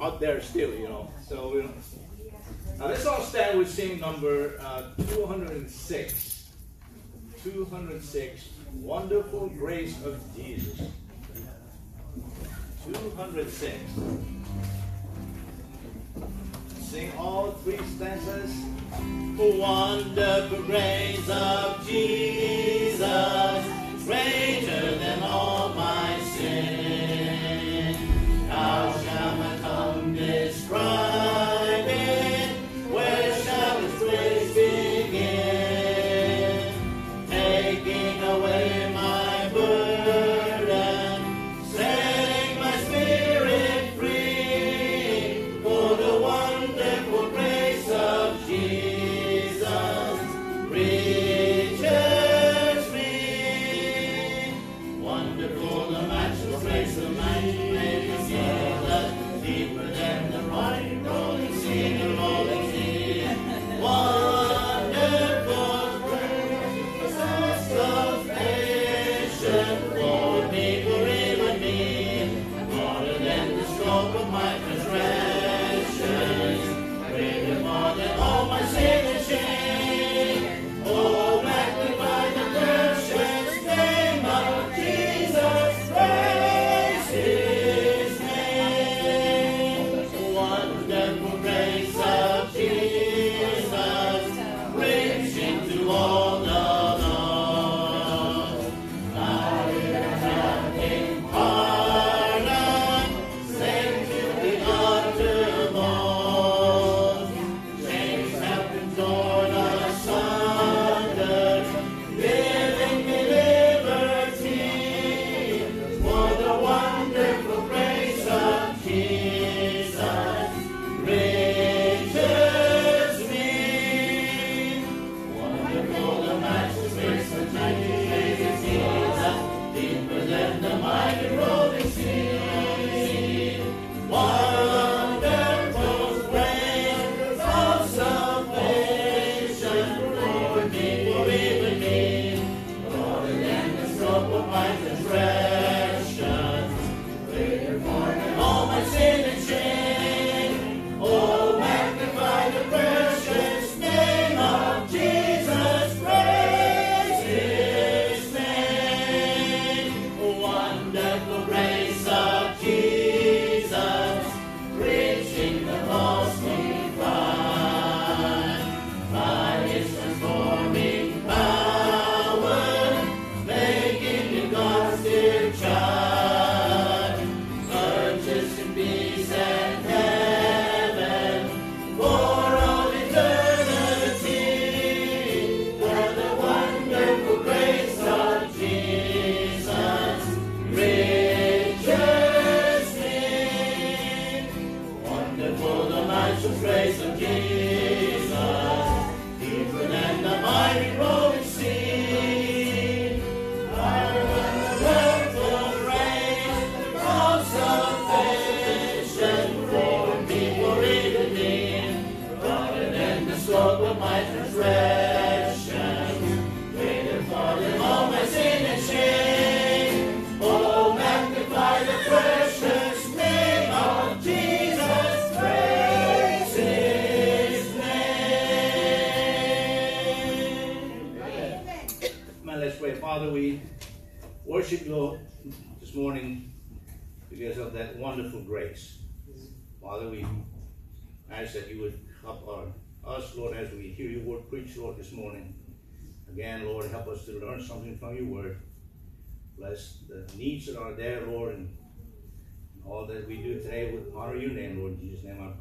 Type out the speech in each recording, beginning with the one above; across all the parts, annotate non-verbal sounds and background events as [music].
out there still, you know. So you know. Now let's all stand with sing number uh, 206. 206, Wonderful Grace of Jesus. 206. Sing all three stanzas. Wonderful grace of Jesus, greater than all my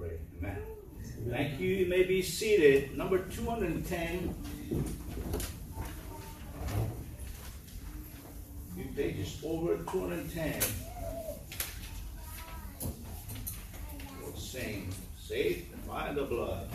pray. Amen. Thank you. You may be seated. Number 210. Few pages over 210. We'll sing, Saved by the Blood.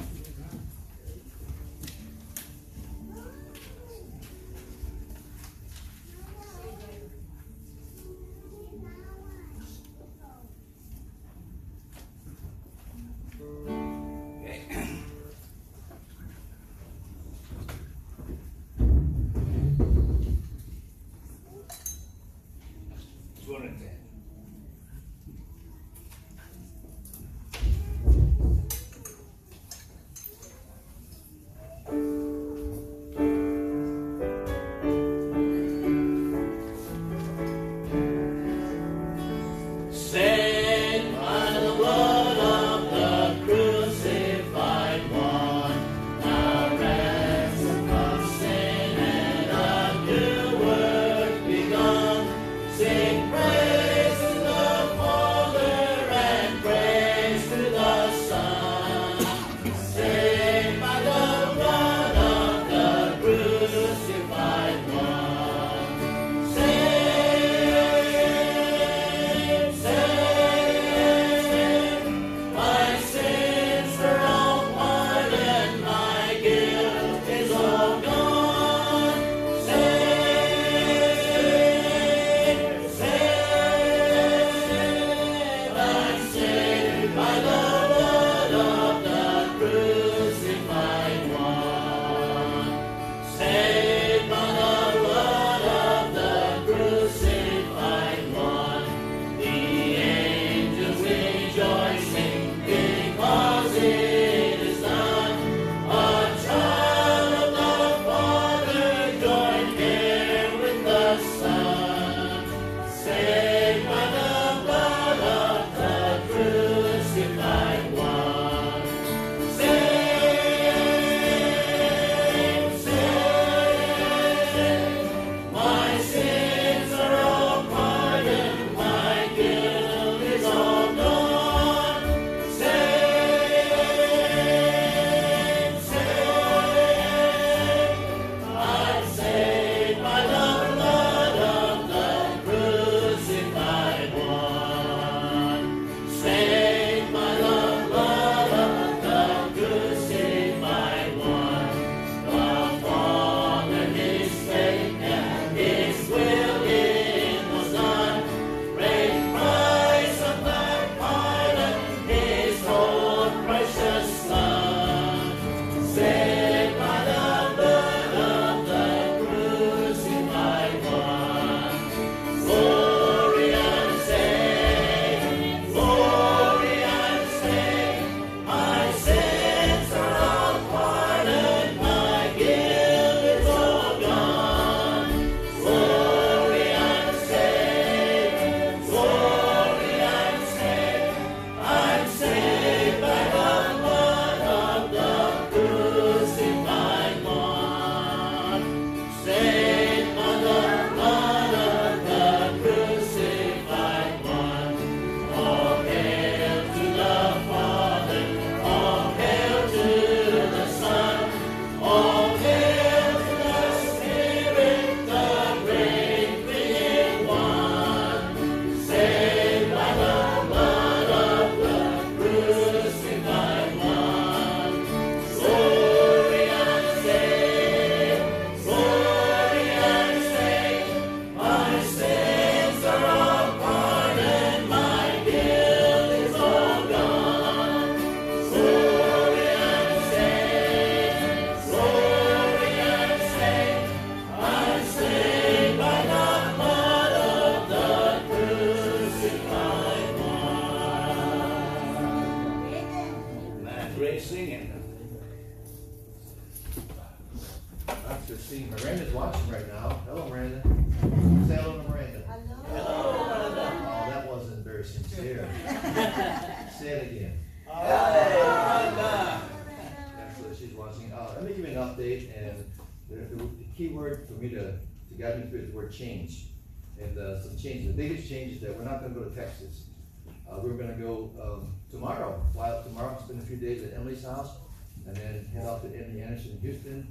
To MD Anderson in Houston,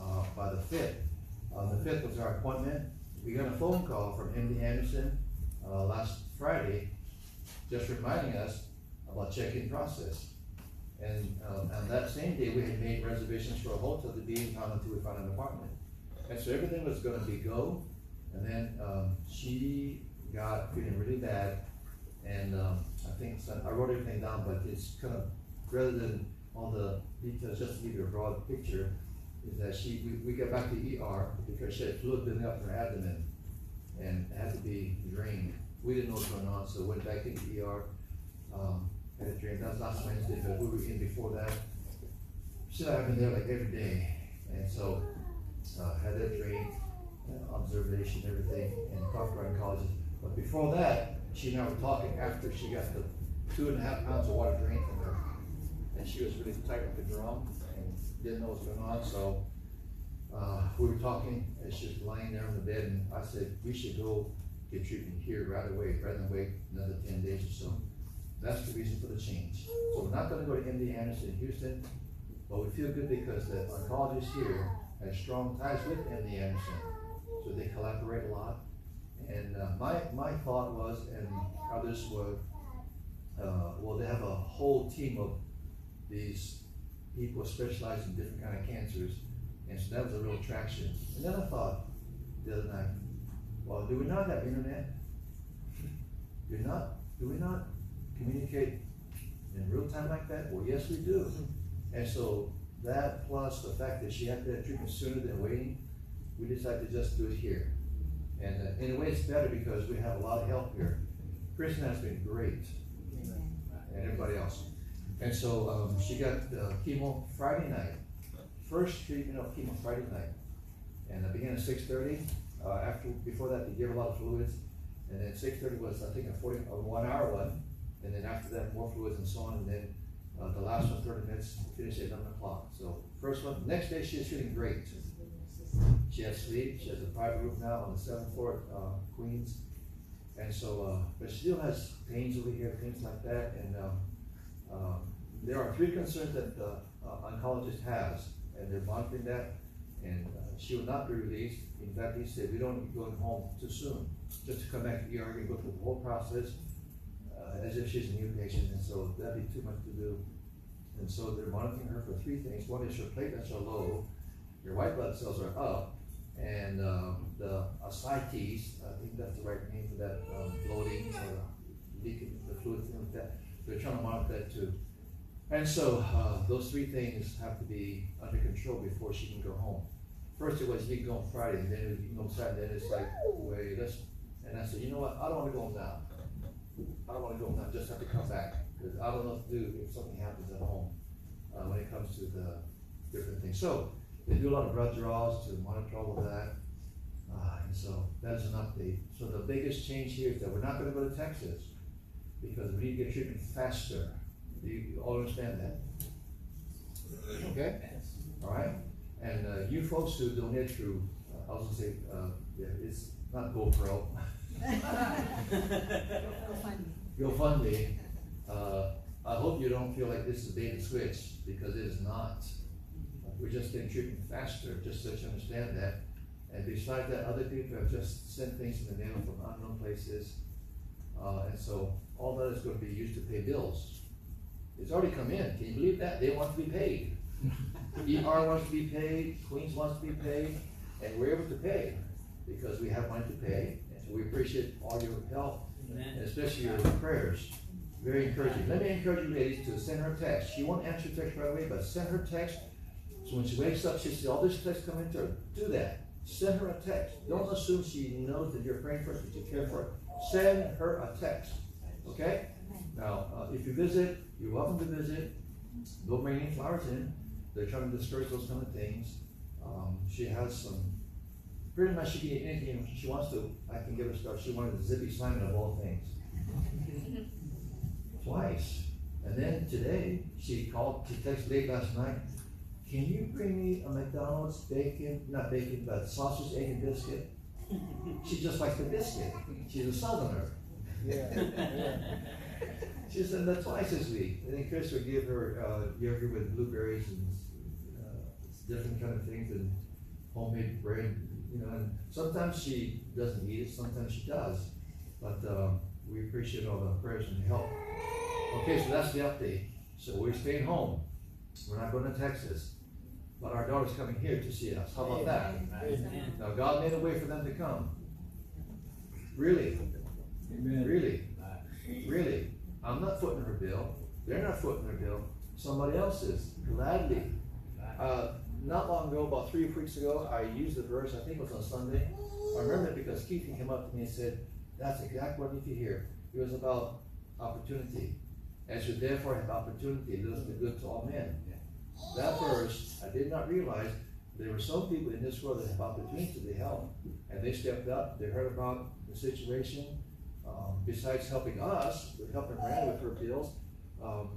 uh, by the fifth. Uh, the fifth was our appointment. We got a phone call from MD Anderson, uh, last Friday, just reminding us about check-in process. And, um, on that same day, we had made reservations for a hotel to be in town until we found an apartment. And so everything was gonna be go, and then, um, she got feeling really bad. And, um, I think, some- I wrote everything down, but it's kind of, rather than all the details, just to give you a broad picture, is that she, we, we got back to ER because she had fluid building up in her abdomen and had to be drained. We didn't know what was going on, so went back into ER, um, had it drained, that was last Wednesday, but we were in before that. Should have been there like every day, and so, uh, had that drained, uh, observation, everything, and Crawford Oncologist. But before that, she I were talking after she got the two and a half pounds of water drained. And she was really tight with the drum and didn't know what was going on, so, uh, we were talking, and she was lying there on the bed, and I said, we should go get treatment here right away, rather than wait another ten days or so. That's the reason for the change. So we're not gonna go to MD Anderson in Houston, but we feel good because the oncologist here has strong ties with MD Anderson, so they collaborate a lot. And, uh, my, my thought was, and others were, uh, well, they have a whole team of these people specialized in different kind of cancers, and so that was a real attraction. And then I thought, the other night, well, do we not have internet? Do we not, do we not communicate in real time like that? Well, yes, we do. And so that plus the fact that she had to have treatment sooner than waiting, we decided to just do it here. And uh, in a way, it's better because we have a lot of help here. Kristen has been great, and everybody else. And so, um, she got uh, chemo Friday night, first treatment of chemo Friday night. And it began at six thirty, uh, after, before that, they gave a lot of fluids. And then six thirty was, I think, a forty, a one hour one, and then after that, more fluids and so on, and then, uh, the last one, thirty minutes, finished at eleven o'clock. So, first one, next day, she is feeling great. She has sleep, she has a private room now on the seventh floor, uh, Queens. And so, uh, but she still has pains over here, things like that, and, um, um, there are three concerns that the uh, oncologist has, and they're monitoring that, and uh, she will not be released. In fact, he said, we don't need going home too soon, just to come back to ER and go through the whole process, uh, as if she's a new patient, and so that'd be too much to do. And so they're monitoring her for three things, one is her platelets are low, your white blood cells are up, and, um, the ascites, I think that's the right name for that, um, bloating or leaking, the fluid, thing like that. They're trying to monitor that too. And so, uh, those three things have to be under control before she can go home. First it was, you go on Friday, and then you go Saturday, then it's like, wait, let's, and I said, you know what, I don't wanna go home now. I don't wanna go home now, just have to come back, cause I don't know what to do if something happens at home, uh, when it comes to the different things. So, they do a lot of blood draws to monitor all of that. Uh, and so, that's an update. So the biggest change here is that we're not gonna go to Texas, because we need to get treatment faster. Do you all understand that? Okay? All right? And, uh, you folks who donate through, uh, I was gonna say, uh, yeah, it's not GoPro. [laughs] GoFundMe, uh, I hope you don't feel like this is a bait and switch, because it is not. We're just getting treatment faster, just so you understand that. And besides that, other people have just sent things in the mail from unknown places. Uh, and so, all that is gonna be used to pay bills. It's already come in, can you believe that? They want to be paid. ER wants to be paid, Queens wants to be paid, and we're able to pay, because we have money to pay. And so we appreciate all your help, and especially your prayers. Very encouraging. Let me encourage you ladies to send her a text. She won't answer text right away, but send her a text. So when she wakes up, she sees all this text coming to her. Do that. Send her a text. Don't assume she knows that you're praying for her, that you care for her. Send her a text, okay? Now, uh, if you visit, you're welcome to visit. don't bring any flowers in, they're trying to discourage those kind of things. Um, she has some, pretty much she can get anything she wants to, I can give her stuff, she wanted the Zippy saimin of all things. [laughs] Twice, and then today, she called, she texted late last night, can you bring me a McDonald's bacon, not bacon, but sausage, egg and biscuit? She just likes the biscuit, she's a southerner. She said that twice this week, and then Chris would give her, uh, yogurt with blueberries and, uh, different kind of things and homemade bread, you know, and sometimes she doesn't eat it, sometimes she does. But, um, we appreciate all the prayers and help. Okay, so that's the update. So we're staying home. We're not going to Texas. But our daughter's coming here to see us. How about that? Now, God made a way for them to come. Really? Really? Really? I'm not footing her bill. They're not footing her bill. Somebody else is. Gladly. Uh, not long ago, about three weeks ago, I used the verse, I think it was on Sunday. I remember it because Keith came up to me and said, That's exactly what I need to hear. It was about opportunity. As you therefore have opportunity, listen to good to all men. That verse, I did not realize there were some people in this world that have opportunity to help. And they stepped up, they heard about the situation. Um, besides helping us, with helping Miranda with her bills, um,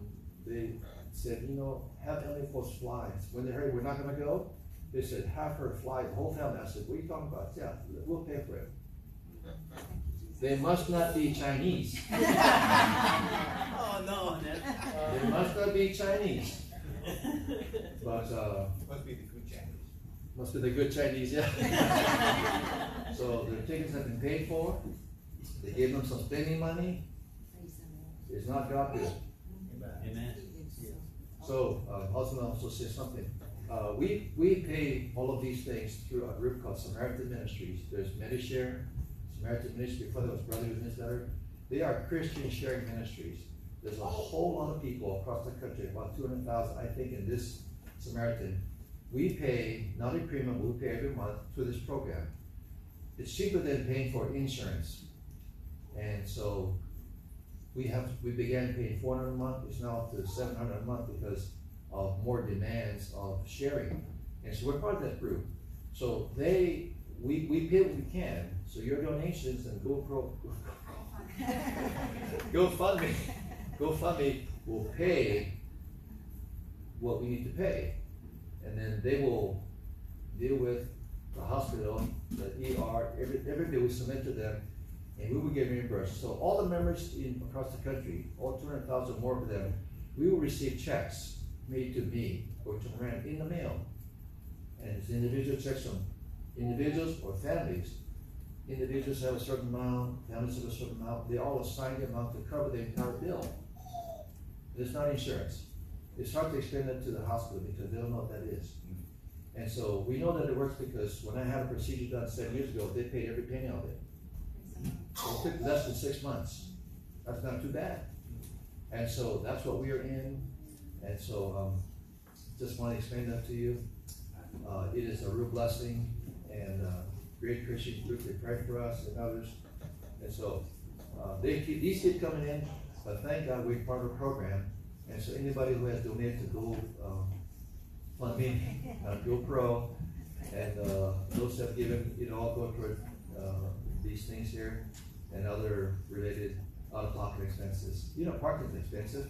they said, you know, have Emily folks fly. When they heard we're not gonna go, they said, have her fly, the whole family. I said, what are you talking about? Yeah, we'll pay for it. They must not be Chinese. [laughs] [laughs] Oh, no, that. They must not be Chinese. But, uh, Must be the good Chinese. must be the good Chinese, yeah. [laughs] So the tickets have been paid for. They gave them some spending money. It's not God good. Amen. So, uh, also, also say something. Uh, we, we pay all of these things through a group called Samaritan Ministries. There's Medishare, Samaritan Ministry, before that was Brother Newsletter. They are Christian sharing ministries. There's a whole lot of people across the country, about two hundred thousand, I think, in this Samaritan. We pay, not a premium, we pay every month through this program. It's cheaper than paying for insurance. And so, we have, we began paying four hundred a month, it's now up to seven hundred a month because of more demands of sharing. And so we're part of that group. So they, we, we pay what we can, so your donations and GoPro, [laughs] GoFundMe, GoFundMe will pay what we need to pay. And then they will deal with the hospital, the ER, every, every bill we submit to them, and we will get reimbursed. So all the members in, across the country, all two hundred thousand more of them, we will receive checks made to me or to Miranda in the mail. And it's individual checks from individuals or families. Individuals have a certain amount, families have a certain amount, they all assign the amount to cover the entire bill. It's not insurance. It's hard to explain that to the hospital because they don't know what that is. Mm. And so we know that it works because when I had a procedure done seven years ago, they paid every penny of it. It took less than six months. That's not too bad. And so that's what we are in. And so, um, just want to explain that to you. Uh, it is a real blessing and, uh, great Christian group, they pray for us and others. And so, uh, they keep, these keep coming in, but thank God we're part of the program. And so anybody who has donated to Go, um, Fund Me, uh, GoPro, and, uh, those have given, it all go toward, uh, these things here and other related out-of-pocket expenses. You know, parking's expensive.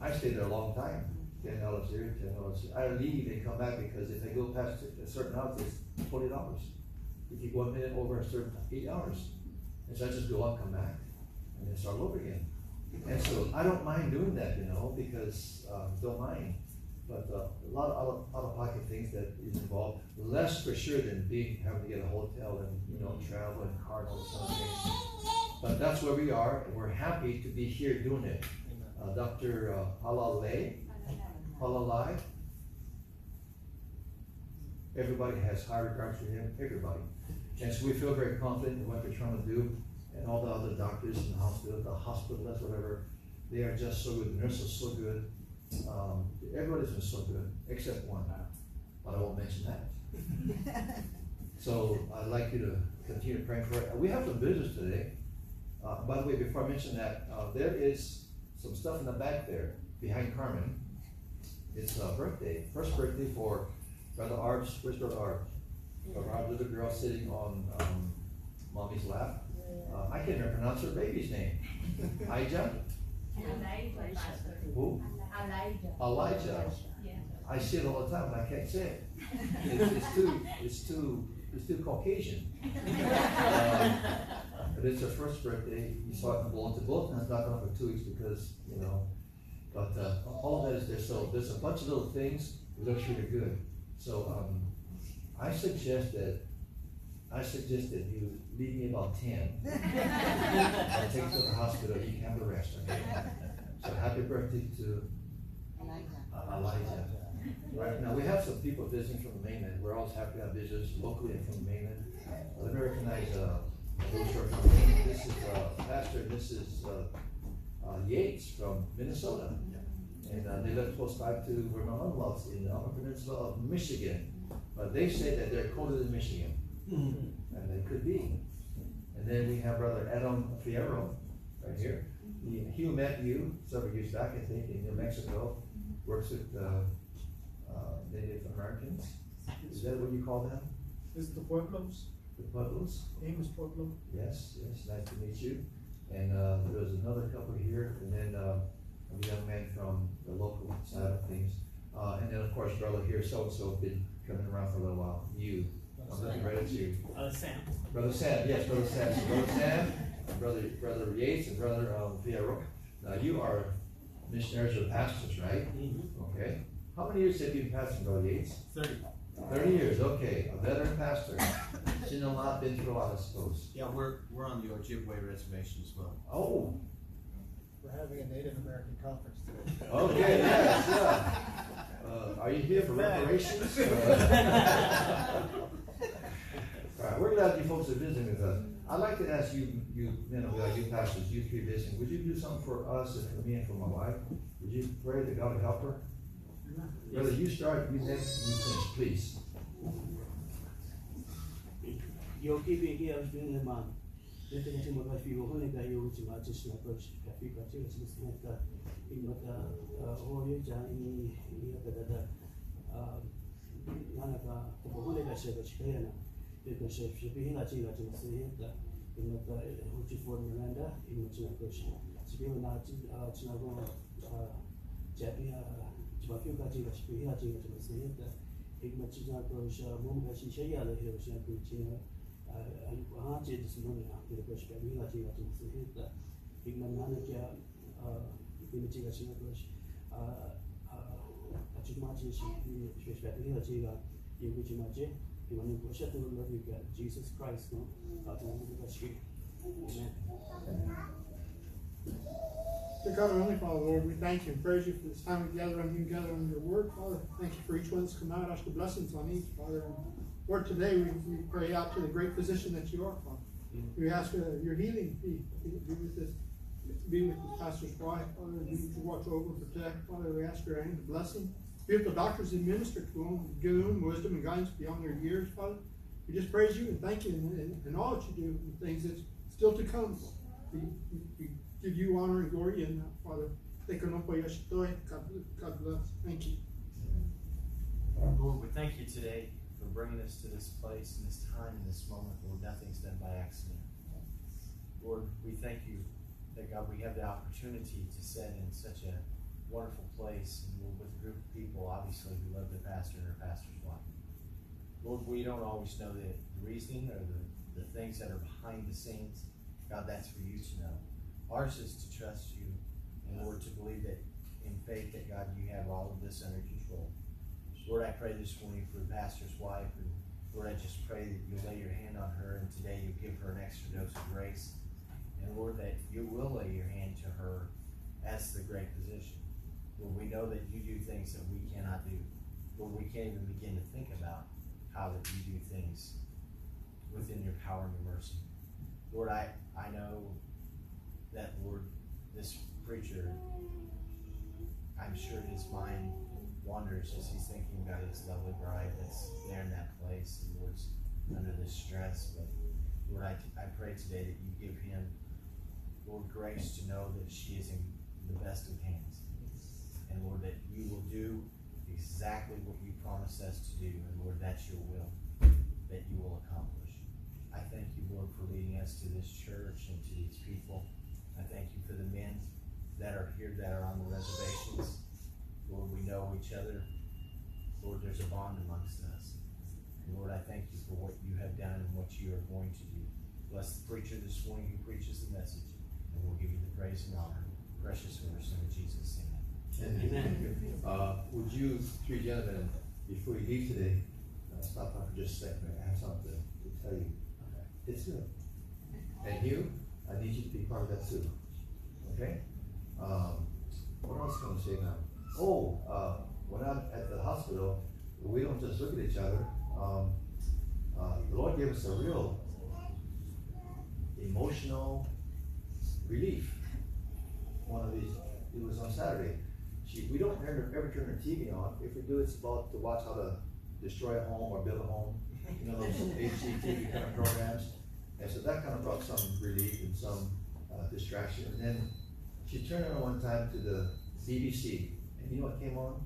I stay there a long time, ten dollars here, ten dollars. I leave and come back because if I go past a certain hours, it's twenty dollars. If you go a minute over a certain, eight hours. And so I just go up, come back, and then start over again. And so I don't mind doing that, you know, because, um, don't mind. But, uh, a lot of out of, out-of-pocket things that is involved, less for sure than being, having to get a hotel and, you know, travel and car and all those things. But that's where we are, and we're happy to be here doing it. Uh, Dr. uh, Halalay, Halalai. Everybody has high regards for him, everybody. And so we feel very confident in what they're trying to do, and all the other doctors in the hospital, the hospitalists, whatever, they are just so good, the nurses are so good. Um, everybody's been so good, except one, now, but I won't mention that. [laughs] So I'd like you to continue praying for it. We have some visitors today. Uh, by the way, before I mention that, uh, there is some stuff in the back there behind Carmen. it's a birthday, first birthday for Brother Arbs, where's Brother Arbs? Brother Arbs, little girl sitting on, um, mommy's lap. Uh, I can't even pronounce her baby's name. [laughs] Ija? Who? Elijah. I see it all the time, and I can't say it. It's, it's too, it's too, it's too Caucasian. Um, But it's her first birthday, you saw it in the bulletin, bulletin's not up for two weeks because, you know, but, uh, all that is there, so there's a bunch of little things, it looks really good. So, um, I suggest that, I suggest that you leave me about ten. I'll take you to the hospital, you can have the rest, okay? So happy birthday to uh, Elijah. Right, now, we have some people visiting from the mainland, we're always happy to have visitors locally and from the mainland. Let me recognize, uh, those who are from the mainland. this is, uh, Pastor and Mrs. uh, uh, Yates from Minnesota. And, uh, they live close by to where my mom lives, in the Upper Peninsula of Michigan. But they say that they're colder than Michigan, and they could be. And then we have Brother Adam Fierro, right here. He, he met you several years back, I think, in New Mexico, works with, uh, uh, Native Americans. Is that what you call them? This is the Pueblos, The Pueblos? Amos Pueblo. Yes, yes, nice to meet you. And, uh, there was another couple here, and then, uh, a young man from the local side of things. Uh, and then, of course, brother here, so-and-so, been coming around for a little while, you. I'm looking right at you. Uh, Sam. Brother Sam, yes, Brother Sam, so Brother Sam, Brother, Brother Yates, and Brother, um, Fierro. Now, you are missionaries or pastors, right? Okay. How many years have you been pastoring, Brother Yates? Thirty. Thirty years, okay, a veteran pastor. [laughs] Seen a lot, been through a lot, I suppose. Yeah, we're, we're on the Ojibwe reservation as well. Oh, We're having a Native American conference today. okay, yes, yeah. Uh, are you here for reparations? [laughs] All right, we're glad you folks are visiting with us. I'd like to ask you, you, you know, like you pastors, you three visiting, would you do something for us and for me and for my wife? Would you pray that God would help her? Brother, you start, you next, you finish, please. Yo kipi kia vipini man. Nete kati mo kai figo hone kai yo uchi ma chish na coach ka fi ka chiga chiga sina ka imata o yo ja i i ka da da nana ka ko hone ka sina ka chi chi fi ka chiga preconception natingatinaseheta inata hotifon melanda imatinakosha sipiwanatinagoma japia timafiukatinga sipihiatinga tinaseheta igmatinakosha momkashishayalehirosinakuitina ahantedisinoneankirikoshpamihiatingatinaseheta igmananakya imitingatinakosha atikmatishi shpapihilatiga yeguchimache Even in Pushat number, you got, Jesus Christ, no? Amen. Dear God, our Heavenly Father, Lord, we thank you and praise you for this time we gather on you gather on your word, Father. Thank you for each one that's come out. Ask the blessings on each, Father. And Lord, today we, we pray out to the great physician that you are, Father. We ask uh, your healing be, be with this be with the pastor's wife, Father, need you watch over, protect, Father. We ask your hand of blessing be the doctors and minister to them, give them wisdom and guidance beyond their years, Father. We just praise you and thank you and, and, and all that you do and things that's still to come. We, we, we give you honor and glory in that, uh, Father. Te conozco y estoy. God God bless. Thank you. Lord, we thank you today for bringing us to this place and this time and this moment, Lord, nothing's done by accident. Lord, we thank you that God, we have the opportunity to sit in such a wonderful place and with a group of people, obviously, who love the pastor and her pastor's wife. Lord, we don't always know the reasoning or the, the things that are behind the scenes. God, that's for you to know. Ours is to trust you and Lord, to believe that in faith that God, you have all of this under control. Lord, I pray this morning for the pastor's wife, and Lord, I just pray that you'll lay your hand on her, and today you'll give her an extra dose of grace. And Lord, that you will lay your hand to her as the great physician. Lord, we know that you do things that we cannot do. Lord, we can't even begin to think about how that you do things within your power and your mercy. Lord, I, I know that, Lord, this preacher, I'm sure his mind wanders as he's thinking about his lovely bride that's there in that place and Lord's under this stress. But Lord, I, I pray today that you give him, Lord, grace to know that she is in the best of hands. And Lord, that you will do exactly what you promised us to do, and Lord, that's your will, that you will accomplish. I thank you, Lord, for leading us to this church and to these people. I thank you for the men that are here that are on the reservations. Lord, we know each other. Lord, there's a bond amongst us. And Lord, I thank you for what you have done and what you are going to do. Bless the preacher this morning who preaches the message, and we'll give you the praise and honor. Precious in your son, Jesus'. Amen. Uh, would you, three gentlemen, before you leave today, uh, stop by for just a second, I have something to tell you. It's good. And you, I need you to be part of that too, okay? Um, what else can I say now? Oh, uh, when I'm at the hospital, we don't just look at each other, um, uh, the Lord gave us a real emotional relief. One of these, it was on Saturday. She, we don't ever, ever turn the TV on. If we do, it's about to watch how to destroy a home or build a home. You know, those [laughs] HGTV kind of programs. And so that kind of brought some relief and some uh, distraction. And then she turned it on one time to the BBC. And you know what came on?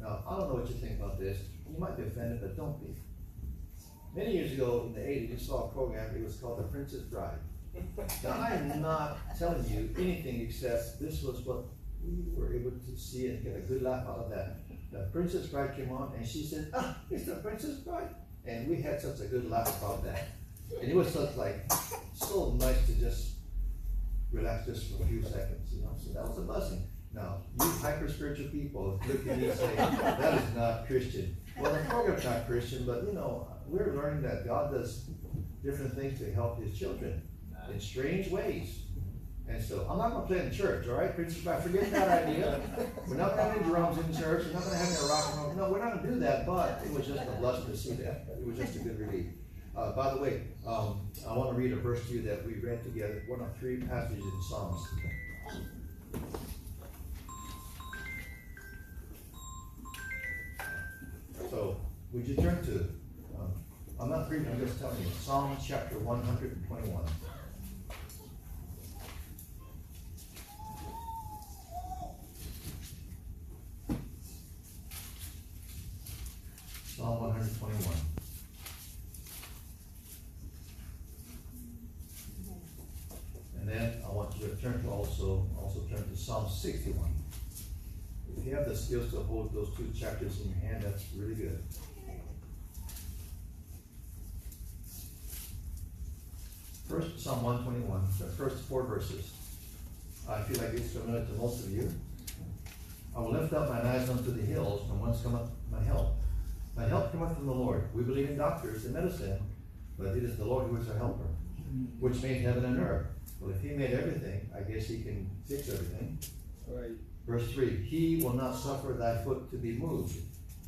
Now, I don't know what you think about this. You might be offended, but don't be. Many years ago in the 80s, we saw a program, it was called The Princess Bride. Now, I am not telling you anything except this was what we were able to see and get a good laugh out of that. The Princess Bride came on and she said, ah, it's the Princess Bride. And we had such a good laugh about that. And it was such like, so nice to just relax just for a few seconds, you know, so that was a blessing. Now, you hyper spiritual people look at me and say, that is not Christian. Well, the program's not Christian, but you know, we're learning that God does different things to help his children in strange ways. And so I'm not going to play in church, all right? Princess, I forget that idea. [laughs] We're not going to have any drums in church. We're not going to have any rock and roll. No, we're not going to do that, but it was just a blessing to see that. It was just a good relief. Uh, by the way, um, I want to read a verse to you that we read together, one of three passages in Psalms. So, would you turn to, um, I'm not reading, I'm just telling you, Psalm chapter 121. Psalm one hundred and twenty-one. And then I want you to turn to also, also turn to Psalm sixty-one. If you have the skills to hold those two chapters in your hand, that's really good. First, Psalm one twenty-one, the first four verses. I feel like it's familiar to most of you. I will lift up mine eyes unto the hills, from whence cometh my help. My help cometh from the Lord. We believe in doctors and medicine, but it is the Lord who is our helper, which made heaven and earth. Well, if he made everything, I guess he can fix everything. Right. Verse three, he will not suffer thy foot to be moved.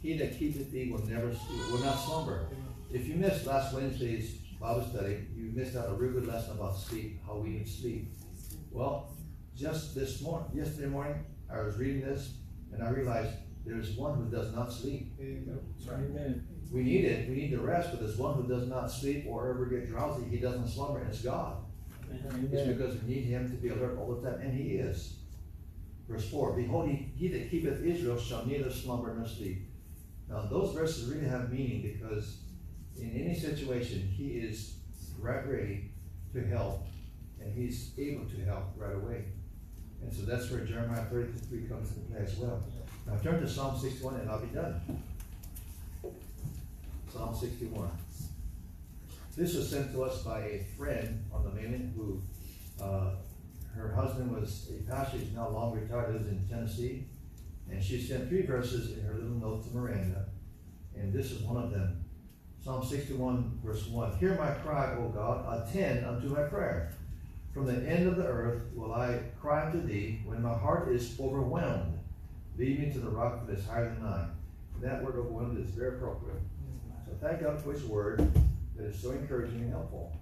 He that keepeth thee will never, will not slumber. If you missed last Wednesday's Bible study, you missed out a real good lesson about sleep, how we need sleep. Well, just this morning, yesterday morning, I was reading this and I realized there's one who does not sleep. Amen. We need it, we need to rest, but there's one who does not sleep or ever get drowsy, he doesn't slumber, and it's God. It's because we need him to be alert all the time, and he is. Verse four, behold, he, he that keepeth Israel shall neither slumber nor sleep. Now, those verses really have meaning because in any situation, he is right ready to help, and he's able to help right away. And so that's where Jeremiah thirty-three comes into play as well. Now turn to Psalm sixty-one and I'll be done. Psalm sixty-one. This was sent to us by a friend on the mainland who, uh, her husband was a pastor, he's now long retired, lives in Tennessee. And she sent three verses in her little note to Miranda, and this is one of them. Psalm sixty-one, verse one, Hear my cry, O God, attend unto my prayer. From the end of the earth will I cry unto thee when my heart is overwhelmed. Lead me to the rock that is higher than I. That word of one that is very appropriate. So thank God for his word that is so encouraging and helpful.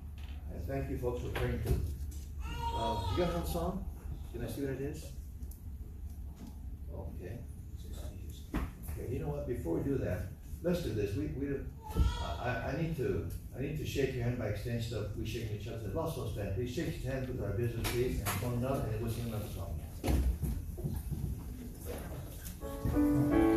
And thank you folks for praying too. Uh, you got one song? Can I see what it is? Okay. Okay, you know what, before we do that, let's do this, we, we, I, I need to, I need to shake your hand by extension of, we shaking each other, let's also stand, please shake your hand with our business lead and one another, and we'll sing another song. You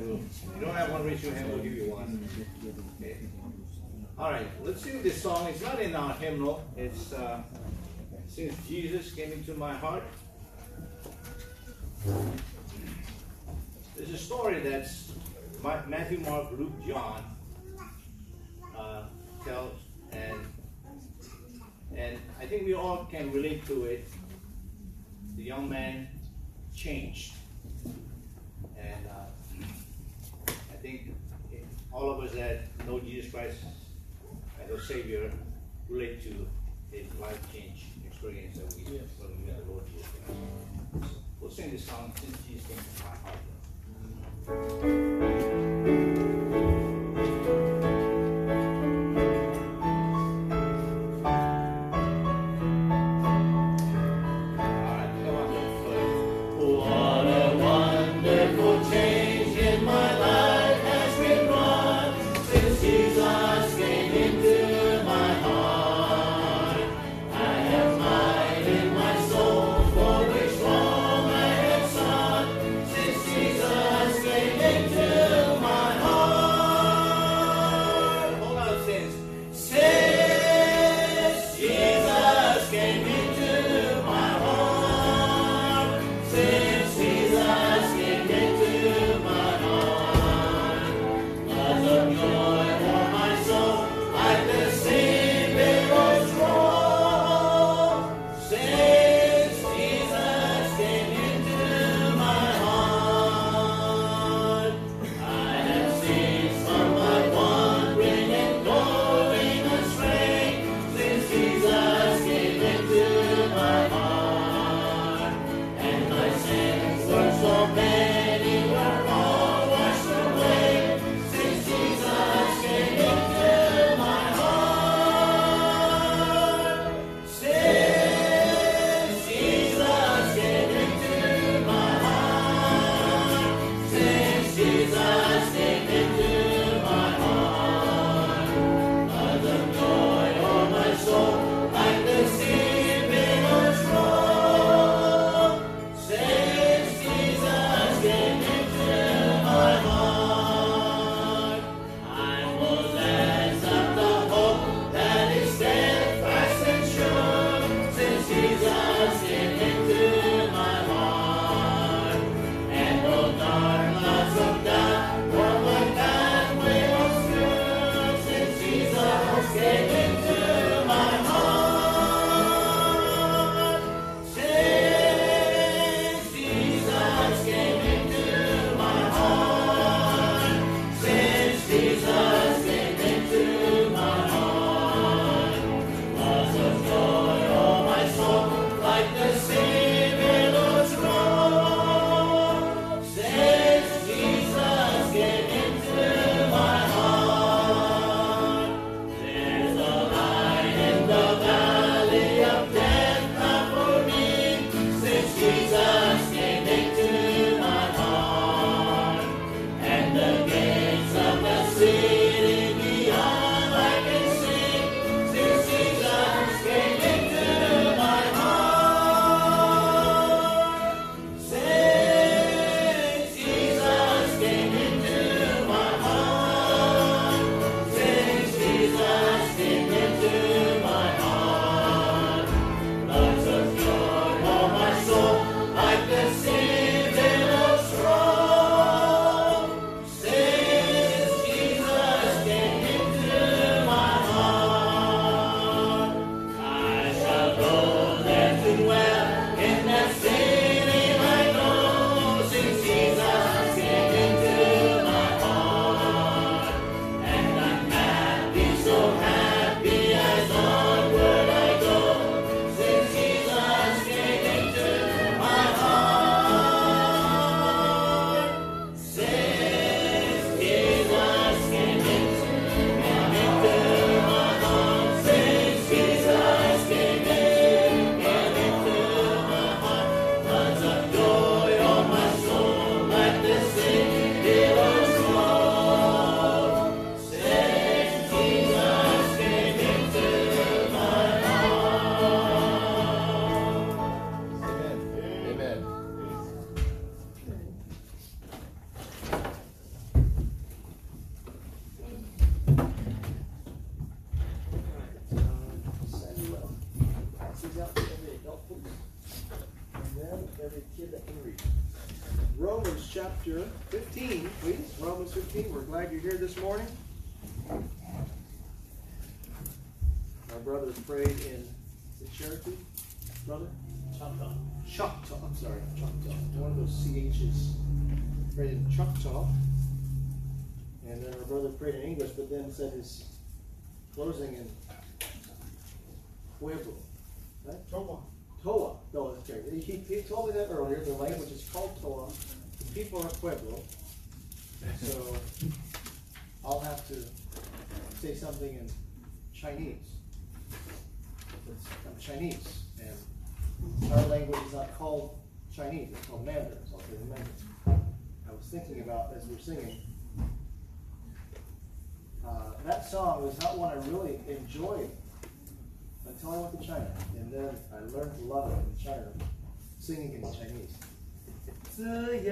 We'll, you don't have one, raise your hand, we'll give you one. Okay. All right, let's sing this song. It's not in our hymnal. It's uh, since Jesus came into my heart. There's a story that's Matthew, Mark, Luke, John uh, tells, and and I think we all can relate to it. The young man changed, and uh, I think all of us that know Jesus Christ as our Savior relate to his life change experience that we have when we met the Lord Jesus Christ. We'll sing this song since Jesus came to my heart.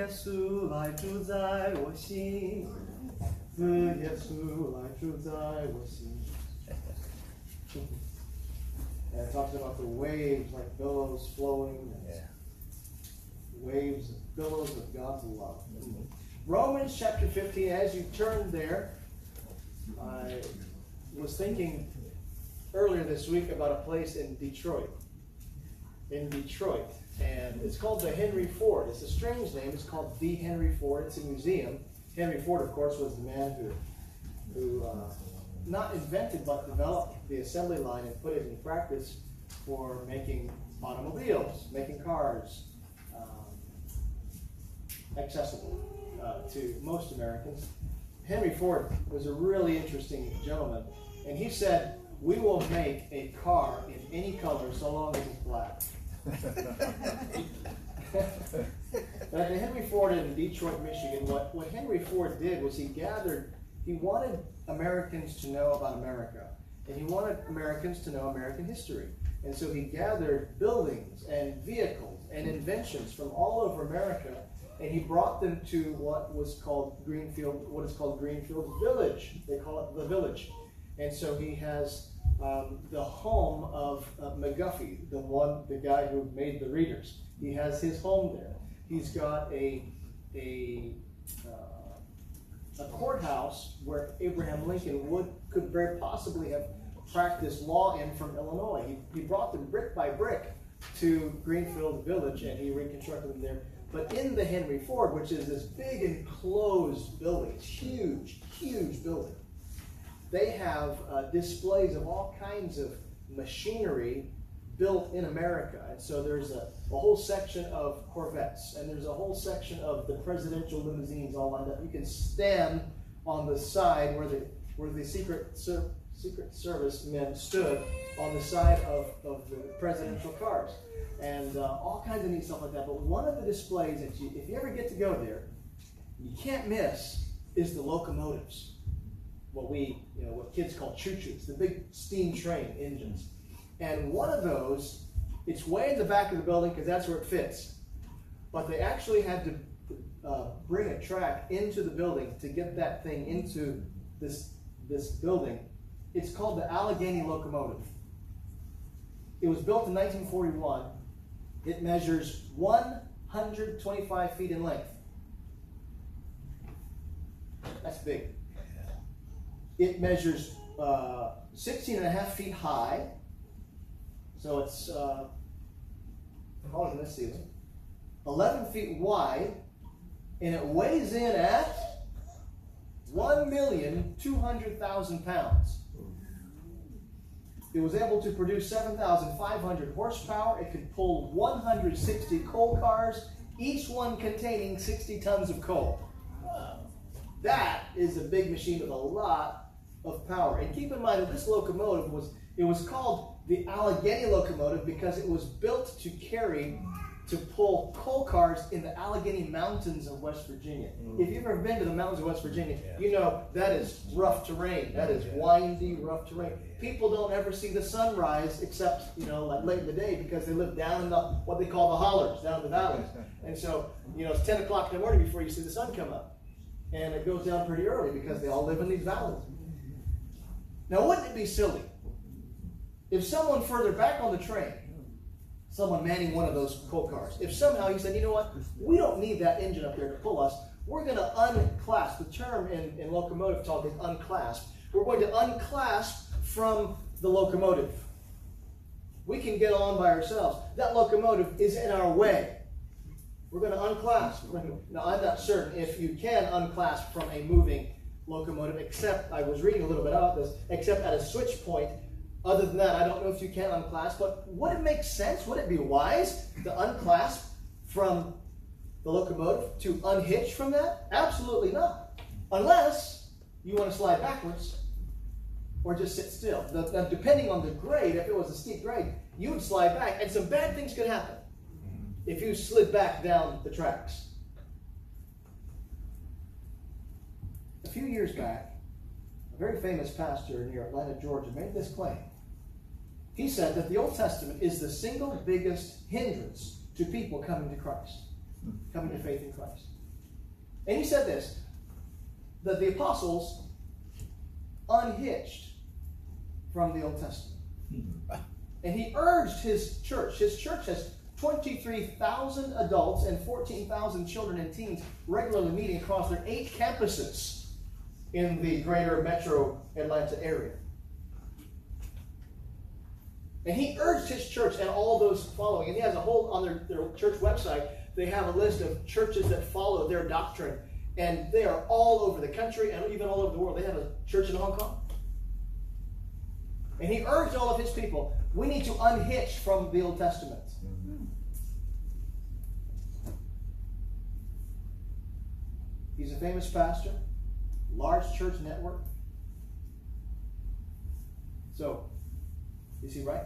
耶稣来住在我心，自耶稣来住在我心。And it talks about the waves like billows flowing, and waves, billows of God's love. Romans chapter 15, as you turn there, I was thinking earlier this week about a place in Detroit. In Detroit. and it's called the Henry Ford. It's a strange name. It's called the Henry Ford. It's a museum. Henry Ford, of course, was the man who, who uh, not invented but developed the assembly line and put it in practice for making automobiles, making cars um, accessible uh, to most Americans. Henry Ford was a really interesting gentleman, and he said, "We will make a car in any color so long as it's black." The Henry Ford in Detroit, Michigan, what, what Henry Ford did was he gathered, he wanted Americans to know about America, and he wanted Americans to know American history. And so he gathered buildings and vehicles and inventions from all over America, and he brought them to what was called Greenfield, what is called Greenfield Village. They call it the Village. And so he has um, the home of McGuffey, the one, the guy who made the readers. He has his home there. He's got a a uh, a courthouse where Abraham Lincoln would could very possibly have practiced law in from Illinois. He, he brought them brick by brick to Greenfield Village and he reconstructed them there. But in the Henry Ford, which is this big enclosed building, it's huge, huge building they have uh, displays of all kinds of machinery built in America. And so there's a, a, whole section of Corvettes, and there's a whole section of the presidential limousines all lined up. You can stand on the side where the where the secret ser- secret service men stood on the side of, of the presidential cars, and uh, all kinds of neat stuff like that. But one of the displays that you, if you ever get to go there, you can't miss is the locomotives what we, you know, what kids call choo-choos, the big steam train engines. And one of those, it's way in the back of the building because that's where it fits. But they actually had to uh, bring a track into the building to get that thing into this this building. It's called the Allegheny locomotive. It was built in 1941. It measures 125 feet in length. That's big. It measures uh, 16 and a half feet high. So it's uh, taller than this ceiling. 11 feet wide. And it weighs in at 1,200,000 pounds. It was able to produce 7,500 horsepower. It could pull 160 coal cars, each one containing 60 tons of coal. That is a big machine with a lot of power. And keep in mind that this locomotive was it was called the Allegheny locomotive because it was built to carry to pull coal cars in the Allegheny Mountains of West Virginia. Mm. If you've ever been to the mountains of West Virginia, yeah. you know that is rough terrain. That is yeah. windy, rough terrain. Yeah. People don't ever see the sunrise except you know like late in the day because they live down in the what they call the hollers, down in the valleys. [laughs] And so you know it's ten o'clock in the morning before you see the sun come up, and it goes down pretty early because they all live in these valleys. Now, wouldn't it be silly if someone further back on the train someone manning one of those coal cars. If somehow he said, you know what, we don't need that engine up there to pull us, we're going to unclasp. The term in, in locomotive talk is unclasp. We're going to unclasp from the locomotive. We can get on by ourselves. That locomotive is in our way. We're going to unclasp. [laughs] Now, I'm not certain if you can unclasp from a moving locomotive, except I was reading a little bit about this, except at a switch point. Other than that, I don't know if you can unclasp, but would it make sense? Would it be wise to unclasp from the locomotive to unhitch from that? Absolutely not. Unless you want to slide backwards or just sit still. Depending on the grade, if it was a steep grade, you would slide back, and some bad things could happen if you slid back down the tracks. Few years back, a very famous pastor near Atlanta, Georgia, made this claim. He said that the Old Testament is the single biggest hindrance to people coming to Christ, coming to faith in Christ. And he said this that the apostles unhitched from the Old Testament. [laughs] And he urged his church, his church has 23,000 adults and 14,000 children and teens regularly meeting across their eight campuses in the greater metro Atlanta area. And he urged his church and all those following, and he has a whole, on their, their church website, they have a list of churches that follow their doctrine. And they are all over the country and even all over the world. They have a church in Hong Kong. And he urged all of his people, we need to unhitch from the Old Testament. He's a famous pastor, large church network. So, is he right?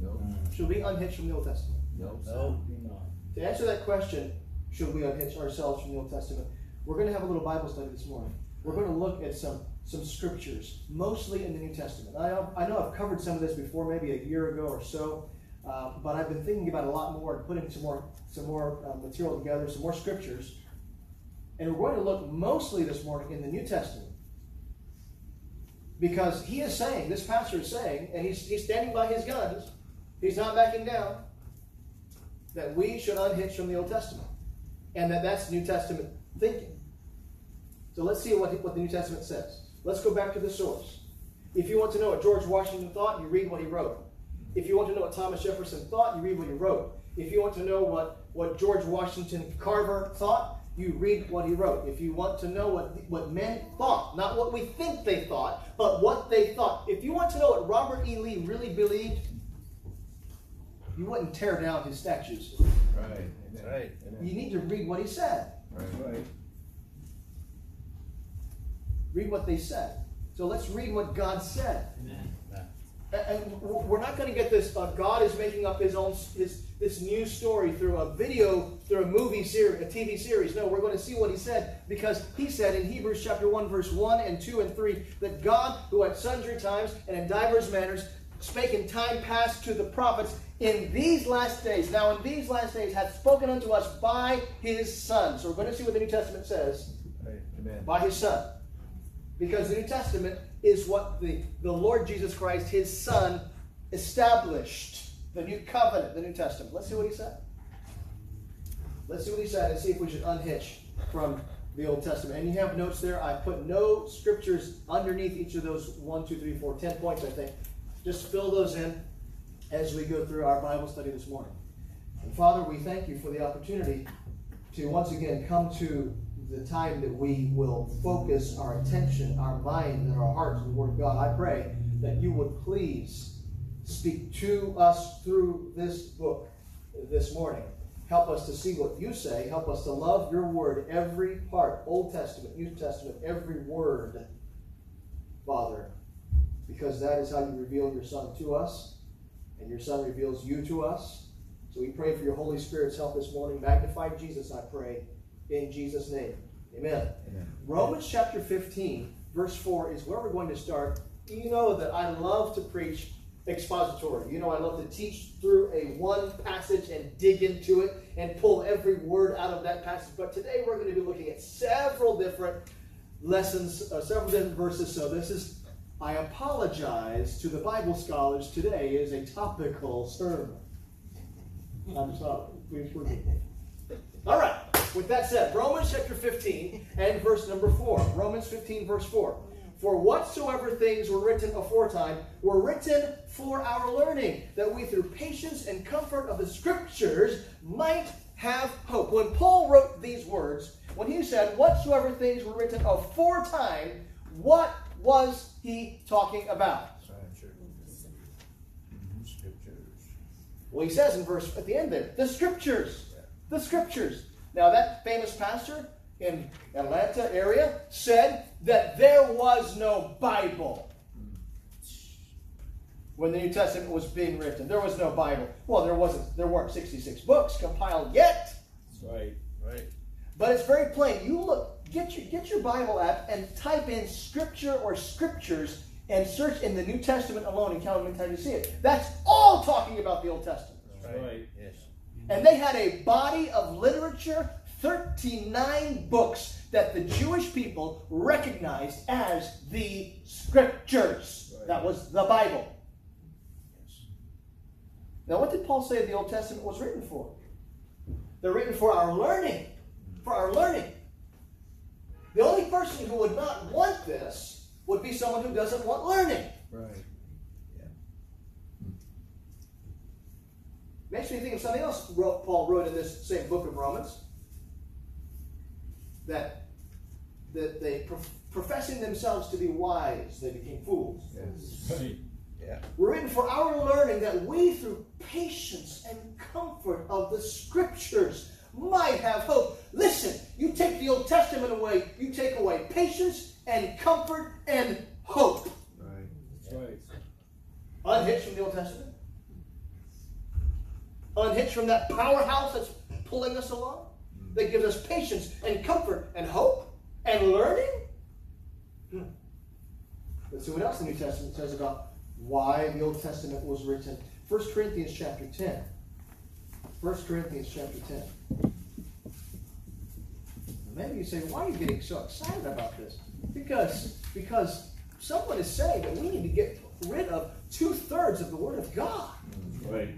No. Should we unhitch from the Old Testament? No. No. To answer that question, should we unhitch ourselves from the Old Testament? We're going to have a little Bible study this morning. We're going to look at some some scriptures, mostly in the New Testament. I, I know I've covered some of this before, maybe a year ago or so, uh, but I've been thinking about it a lot more and putting some more some more uh, material together, some more scriptures, and we're going to look mostly this morning in the New Testament. Because he is saying, this pastor is saying, and he's, he's standing by his guns, he's not backing down, that we should unhitch from the Old Testament. And that that's New Testament thinking. So let's see what, what the New Testament says. Let's go back to the source. If you want to know what George Washington thought, you read what he wrote. If you want to know what Thomas Jefferson thought, you read what he wrote. If you want to know what, what George Washington Carver thought, you read what he wrote. If you want to know what, what men thought, not what we think they thought, but what they thought. If you want to know what Robert E. Lee really believed, you wouldn't tear down his statues. Right. Right. You need to read what he said. Right. Right. Read what they said. So let's read what God said. Amen. And we're not going to get this. Uh, God is making up His own His this new story through a video, through a movie series, a TV series. No, we're going to see what He said because He said in Hebrews chapter one, verse one and two and three that God, who at sundry times and in divers manners spake in time past to the prophets, in these last days, now in these last days, hath spoken unto us by His Son. So we're going to see what the New Testament says. Amen. By His Son, because the New Testament is what the, the Lord Jesus Christ, his Son, established. The new covenant, the New Testament. Let's see what he said. Let's see what he said and see if we should unhitch from the Old Testament. And you have notes there. I put no scriptures underneath each of those one, two, three, four, ten points, I think. Just fill those in as we go through our Bible study this morning. And Father, we thank you for the opportunity to once again come to the time that we will focus our attention, our mind, and our hearts on the Word of God. I pray that you would please speak to us through this book this morning. Help us to see what you say. Help us to love your word, every part, Old Testament, New Testament, every word, Father, because that is how you reveal your Son to us, and your Son reveals you to us. So we pray for your Holy Spirit's help this morning. Magnify Jesus, I pray in Jesus' name. Amen. Amen. Romans chapter 15, verse 4 is where we're going to start. You know that I love to preach expository. You know, I love to teach through a one passage and dig into it and pull every word out of that passage. But today we're going to be looking at several different lessons, uh, several different verses. So this is, I apologize to the Bible scholars, today is a topical sermon. I'm sorry. All right. With that said, Romans chapter 15 and verse number 4. Romans 15, verse 4. For whatsoever things were written aforetime were written for our learning, that we through patience and comfort of the scriptures might have hope. When Paul wrote these words, when he said, Whatsoever things were written aforetime, what was he talking about? Scriptures. Well, he says in verse at the end there, the scriptures. The scriptures. Now that famous pastor in Atlanta area said that there was no Bible when the New Testament was being written. There was no Bible. Well, there wasn't. There weren't 66 books compiled yet. Right. Right. But it's very plain. You look, get your get your Bible app and type in scripture or scriptures and search in the New Testament alone and count how many times you see it. That's all talking about the Old Testament. That's right. Yes. And they had a body of literature, 39 books that the Jewish people recognized as the scriptures. Right. That was the Bible. Now, what did Paul say the Old Testament was written for? They're written for our learning. For our learning. The only person who would not want this would be someone who doesn't want learning. Right. Makes me think of something else wrote, Paul wrote in this same book of Romans. That, that they, prof- professing themselves to be wise, they became fools. Yes. Right. We're written for our learning that we, through patience and comfort of the scriptures, might have hope. Listen, you take the Old Testament away, you take away patience and comfort and hope. Right. That's right. Unhitched from the Old Testament. Unhitched from that powerhouse that's pulling us along. That gives us patience and comfort and hope and learning. Hmm. Let's see what else the New Testament says about why the Old Testament was written. 1 Corinthians chapter 10. 1 Corinthians chapter 10. Maybe you say, why are you getting so excited about this? Because, because someone is saying that we need to get rid of two thirds of the Word of God. Right.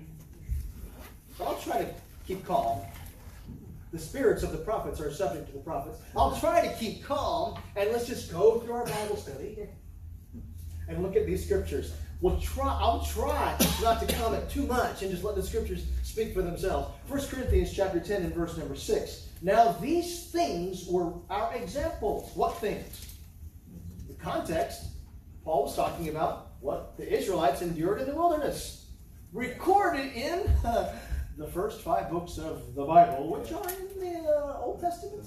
So I'll try to keep calm. The spirits of the prophets are subject to the prophets. [laughs] I'll try to keep calm and let's just go through our Bible study and look at these scriptures. We'll try, I'll try not to comment too much and just let the scriptures speak for themselves. 1 Corinthians chapter 10 and verse number 6. Now these things were our examples. What things? The context, Paul was talking about what the Israelites endured in the wilderness. Recorded in [laughs] the first five books of the Bible, which are in the uh, Old Testament.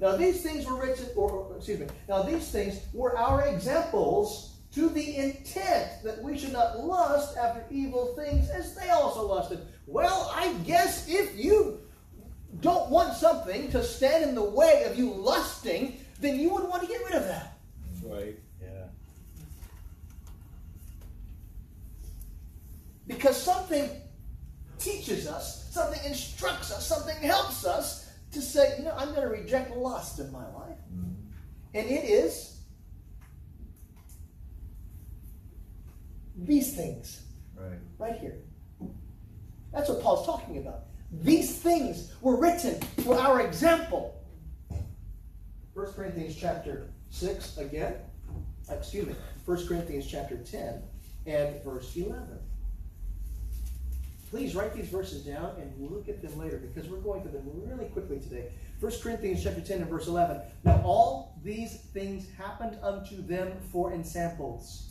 Now these things were written, or excuse me, now these things were our examples to the intent that we should not lust after evil things as they also lusted. Well, I guess if you don't want something to stand in the way of you lusting, then you would want to get rid of that. That's right. Yeah. Because something teaches us, something instructs us, something helps us to say, you know, I'm going to reject lust in my life. Mm-hmm. And it is these things Right. right here. That's what Paul's talking about. These things were written for our example. 1 Corinthians chapter 6 again. Excuse me. 1 Corinthians chapter 10 and verse 11. Please write these verses down and look at them later because we're going through them really quickly today. 1 Corinthians chapter 10 and verse 11. Now all these things happened unto them for ensamples.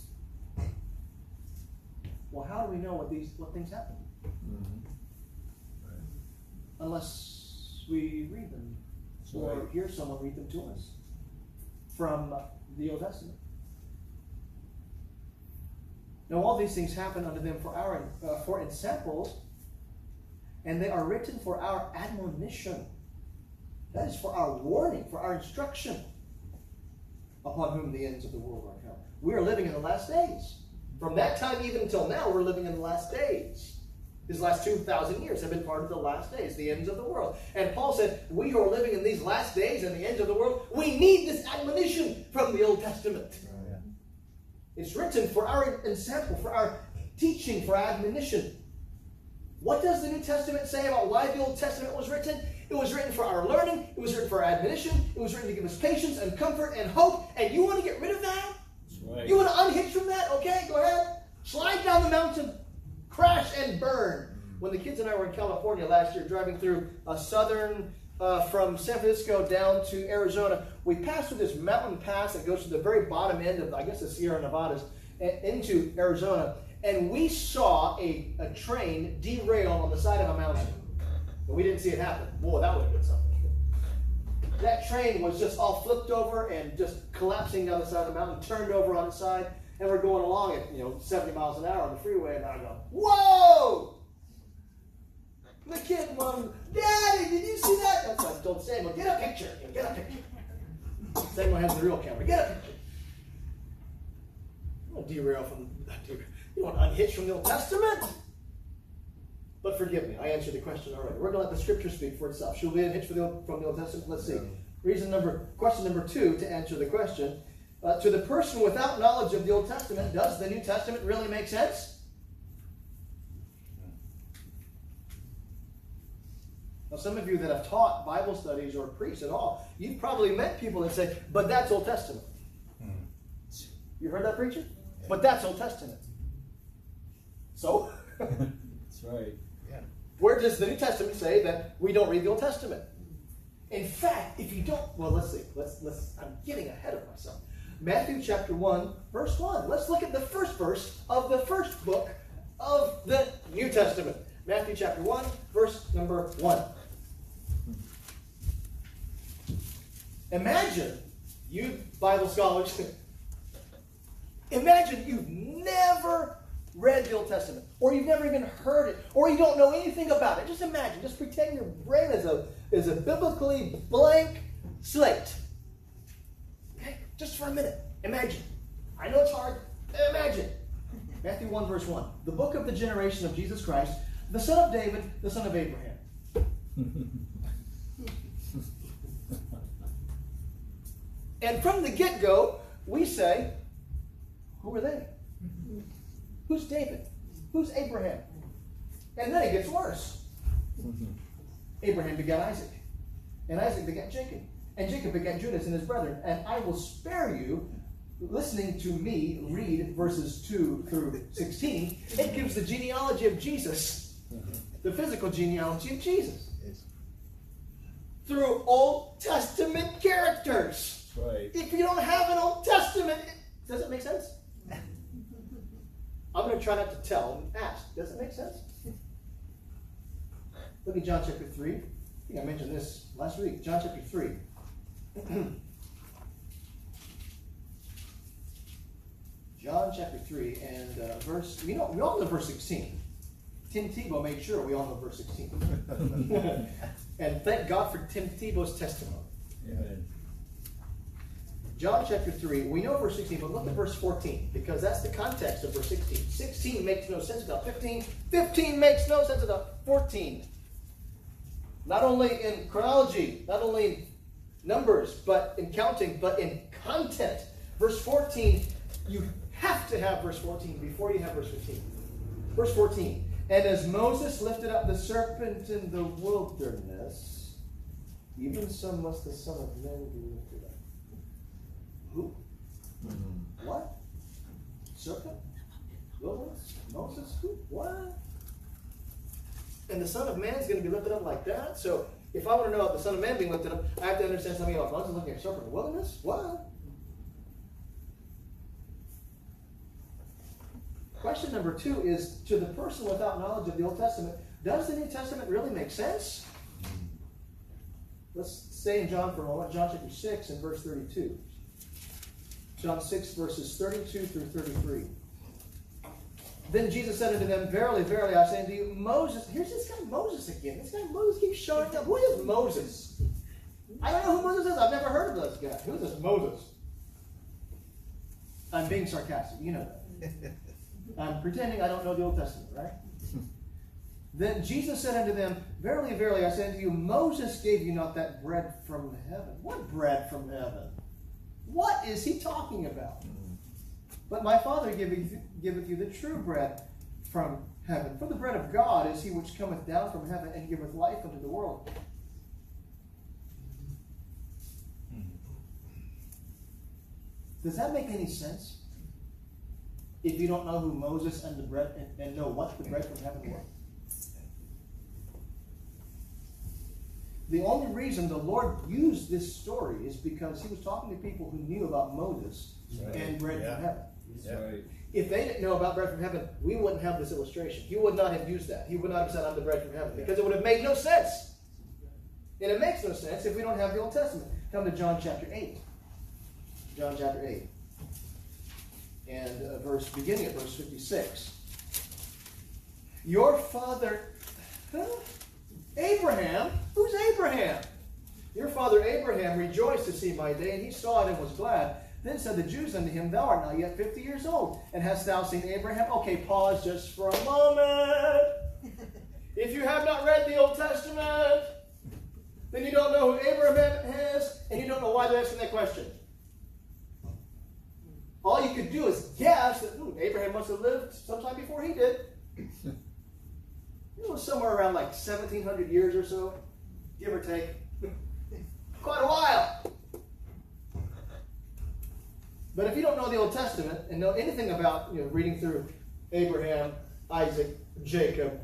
Well, how do we know what these what things happen? Mm-hmm. Unless we read them or Right. hear someone read them to us from the Old Testament. Now, all these things happen unto them for our uh, for ensamples, and they are written for our admonition. That is for our warning, for our instruction, upon whom the ends of the world are come. We are living in the last days. From that time even until now, we're living in the last days. These last 2,000 years have been part of the last days, the ends of the world. And Paul said, We who are living in these last days and the ends of the world, we need this admonition from the Old Testament. It's written for our example, for our teaching, for our admonition. What does the New Testament say about why the Old Testament was written? It was written for our learning, it was written for our admonition, it was written to give us patience and comfort and hope. And you want to get rid of that? That's right. You want to unhitch from that? Okay, go ahead. Slide down the mountain, crash and burn. Mm. When the kids and I were in California last year, driving through a southern, uh, from San Francisco down to Arizona, we passed through this mountain pass that goes to the very bottom end of, I guess, the Sierra Nevadas into Arizona. And we saw a, a train derail on the side of a mountain. But we didn't see it happen. Boy, that would have been something. That train was just all flipped over and just collapsing down the side of the mountain, turned over on its side, and we're going along at you know 70 miles an hour on the freeway, and I go, "Whoa!" The kid, mom, Daddy, did you see that? That's what I told Samuel. Get a picture. Get a picture. Samuel has the real camera. Get a picture. You don't derail from. You don't unhitch from the Old Testament. But forgive me, I answered the question already. We're to let the Scripture speak for itself. Should we unhitch from the Old, from the Old Testament? Let's see. Reason number, question number two to answer the question. Uh, to the person without knowledge of the Old Testament, does the New Testament really make sense? Now, some of you that have taught Bible studies or preached at all, you've probably met people that say, but that's Old Testament. Hmm. You heard that preacher? But that's Old Testament. So? [laughs] That's right. Yeah. Where does the New Testament say that we don't read the Old Testament? In fact, if you don't, well, let's see. Let's let's. I'm getting ahead of myself. Matthew chapter one, verse one. Let's look at the first verse of the first book of the New Testament. Matthew chapter one, verse number one. Imagine, you Bible scholars, [laughs] imagine you've never read the Old Testament, or you've never even heard it, or you don't know anything about it. Just imagine, just pretend your brain is a is a biblically blank slate. Okay, just for a minute, imagine. I know it's hard. Imagine. Matthew 1, verse 1. The book of the generation of Jesus Christ, the son of David, the son of Abraham. [laughs] And from the get go, we say, who are they? Who's David? Who's Abraham? And then it gets worse. Mm-hmm. Abraham begat Isaac, and Isaac begat Jacob, and Jacob begat Judas and his brethren. And I will spare you listening to me read verses 2 through 16. It gives the genealogy of Jesus, mm-hmm. the physical genealogy of Jesus, through Old Testament characters. Right. If you don't have an Old Testament, does it make sense? I'm going to try not to tell and ask. Does it make sense? Look at John chapter 3. I think I mentioned this last week. John chapter 3. [clears throat] John chapter 3 and uh, verse, we know, we all know verse 16. Tim Tebow made sure we all know verse 16. [laughs] [laughs] and thank God for Tim Tebow's testimony. Amen. John chapter 3, we know verse 16, but look at verse 14, because that's the context of verse 16. 16 makes no sense without 15. 15 makes no sense without 14. Not only in chronology, not only in numbers, but in counting, but in content. Verse 14, you have to have verse 14 before you have verse 15. Verse 14, and as Moses lifted up the serpent in the wilderness, even so must the Son of Man be lifted Who? Mm-hmm. What? Serpent? Wilderness? Moses? Who? What? And the Son of Man is going to be lifted up like that? So, if I want to know about the Son of Man being lifted up, I have to understand something about Moses looking at serpent in the wilderness? What? Question number two is to the person without knowledge of the Old Testament, does the New Testament really make sense? Mm-hmm. Let's stay in John for a moment. John chapter 6 and verse 32. John 6, verses 32 through 33. Then Jesus said unto them, Verily, verily, I say unto you, Moses, here's this guy Moses again. This guy Moses keeps showing up. Who is Moses? I don't know who Moses is. I've never heard of this guy. Who's this Moses? I'm being sarcastic. You know that. [laughs] I'm pretending I don't know the Old Testament, right? [laughs] then Jesus said unto them, Verily, verily, I say unto you, Moses gave you not that bread from heaven. What bread from heaven? What is he talking about? But my Father giveth, giveth you the true bread from heaven. For the bread of God is he which cometh down from heaven and giveth life unto the world. Does that make any sense? If you don't know who Moses and the bread and, and know what the bread from heaven was. The only reason the Lord used this story is because he was talking to people who knew about Moses Right. and bread Yeah. from heaven. That's right. If they didn't know about bread from heaven, we wouldn't have this illustration. He would not have used that. He would not have said, I'm the bread from heaven, because it would have made no sense. And it makes no sense if we don't have the Old Testament. Come to John chapter 8. John chapter 8. And uh, verse beginning at verse 56. Your father, huh? Abraham, who's Abraham? Your father Abraham rejoiced to see my day, and he saw it and was glad. Then said the Jews unto him, Thou art not yet fifty years old, and hast thou seen Abraham? Okay, pause just for a moment. [laughs] If you have not read the Old Testament, then you don't know who Abraham is, and you don't know why they're asking that question. All you could do is guess that hmm, Abraham must have lived sometime before he did. [laughs] You know, somewhere around like 1700 years or so, give or take. [laughs] Quite a while. But if you don't know the Old Testament and know anything about, you know, reading through Abraham, Isaac, Jacob,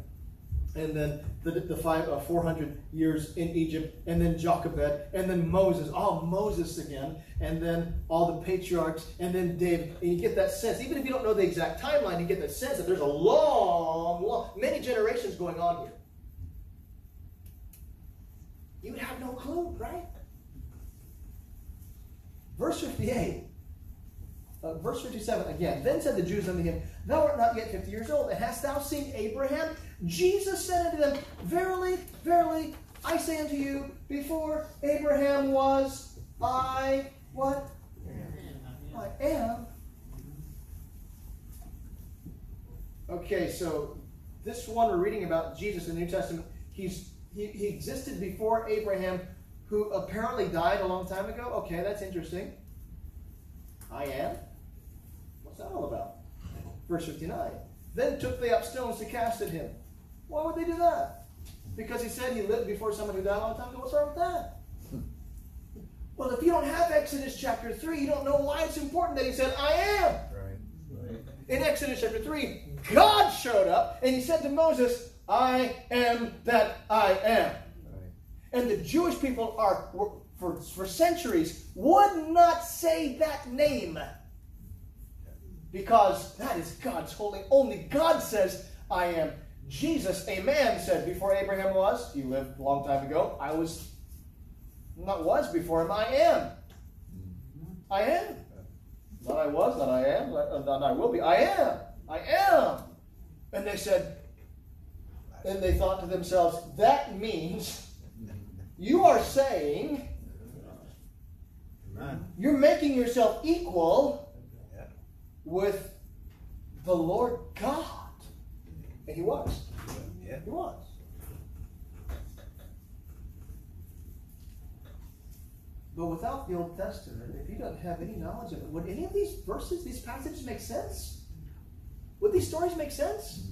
and then the, the five, uh, 400 years in Egypt, and then Jochebed, and then Moses, all Moses again, and then all the patriarchs, and then David, and you get that sense. Even if you don't know the exact timeline, you get that sense that there's a long, long, many generations going on here. You would have no clue, right? Verse 58. Uh, verse 57 again. Then said the Jews unto him, Thou art not yet fifty years old, and hast thou seen Abraham? Jesus said unto them, Verily, verily, I say unto you, before Abraham was, I, what? I am. Okay, so this one we're reading about Jesus in the New Testament, he's he, he existed before Abraham, who apparently died a long time ago. Okay, that's interesting. I am. What's that all about? Verse 59. Then took they up stones to cast at him. Why would they do that? Because he said he lived before someone who died a long time ago. What's wrong with that? Hmm. Well, if you don't have Exodus chapter 3, you don't know why it's important that he said, I am. Right. Right. In Exodus chapter 3, God showed up and he said to Moses, I am that I am. Right. And the Jewish people are, were- for, for centuries, would not say that name. Because that is God's holy. Only God says, I am. Jesus, a man, said before Abraham was, he lived a long time ago, I was, not was before him, I am. I am. Not I was, not I am, not, I will be. I am. I am. And they said, and they thought to themselves, that means you are saying you're making yourself equal with the Lord God. And he was. Yeah. He was. But without the Old Testament, if you don't have any knowledge of it, would any of these verses, these passages make sense? Would these stories make sense?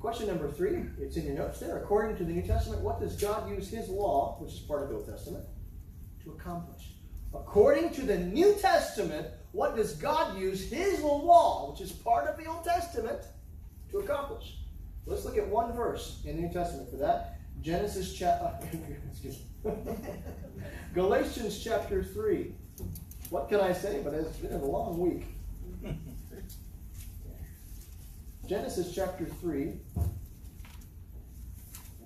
Question number three, it's in your notes there. According to the New Testament, what does God use his law, which is part of the Old Testament, to accomplish? According to the New Testament, what does God use his law, which is part of the Old Testament, to accomplish? Let's look at one verse in the New Testament for that. Genesis chapter, [laughs] excuse me. [laughs] Galatians chapter 3. What can I say? But it's been a long week. [laughs] Genesis chapter 3.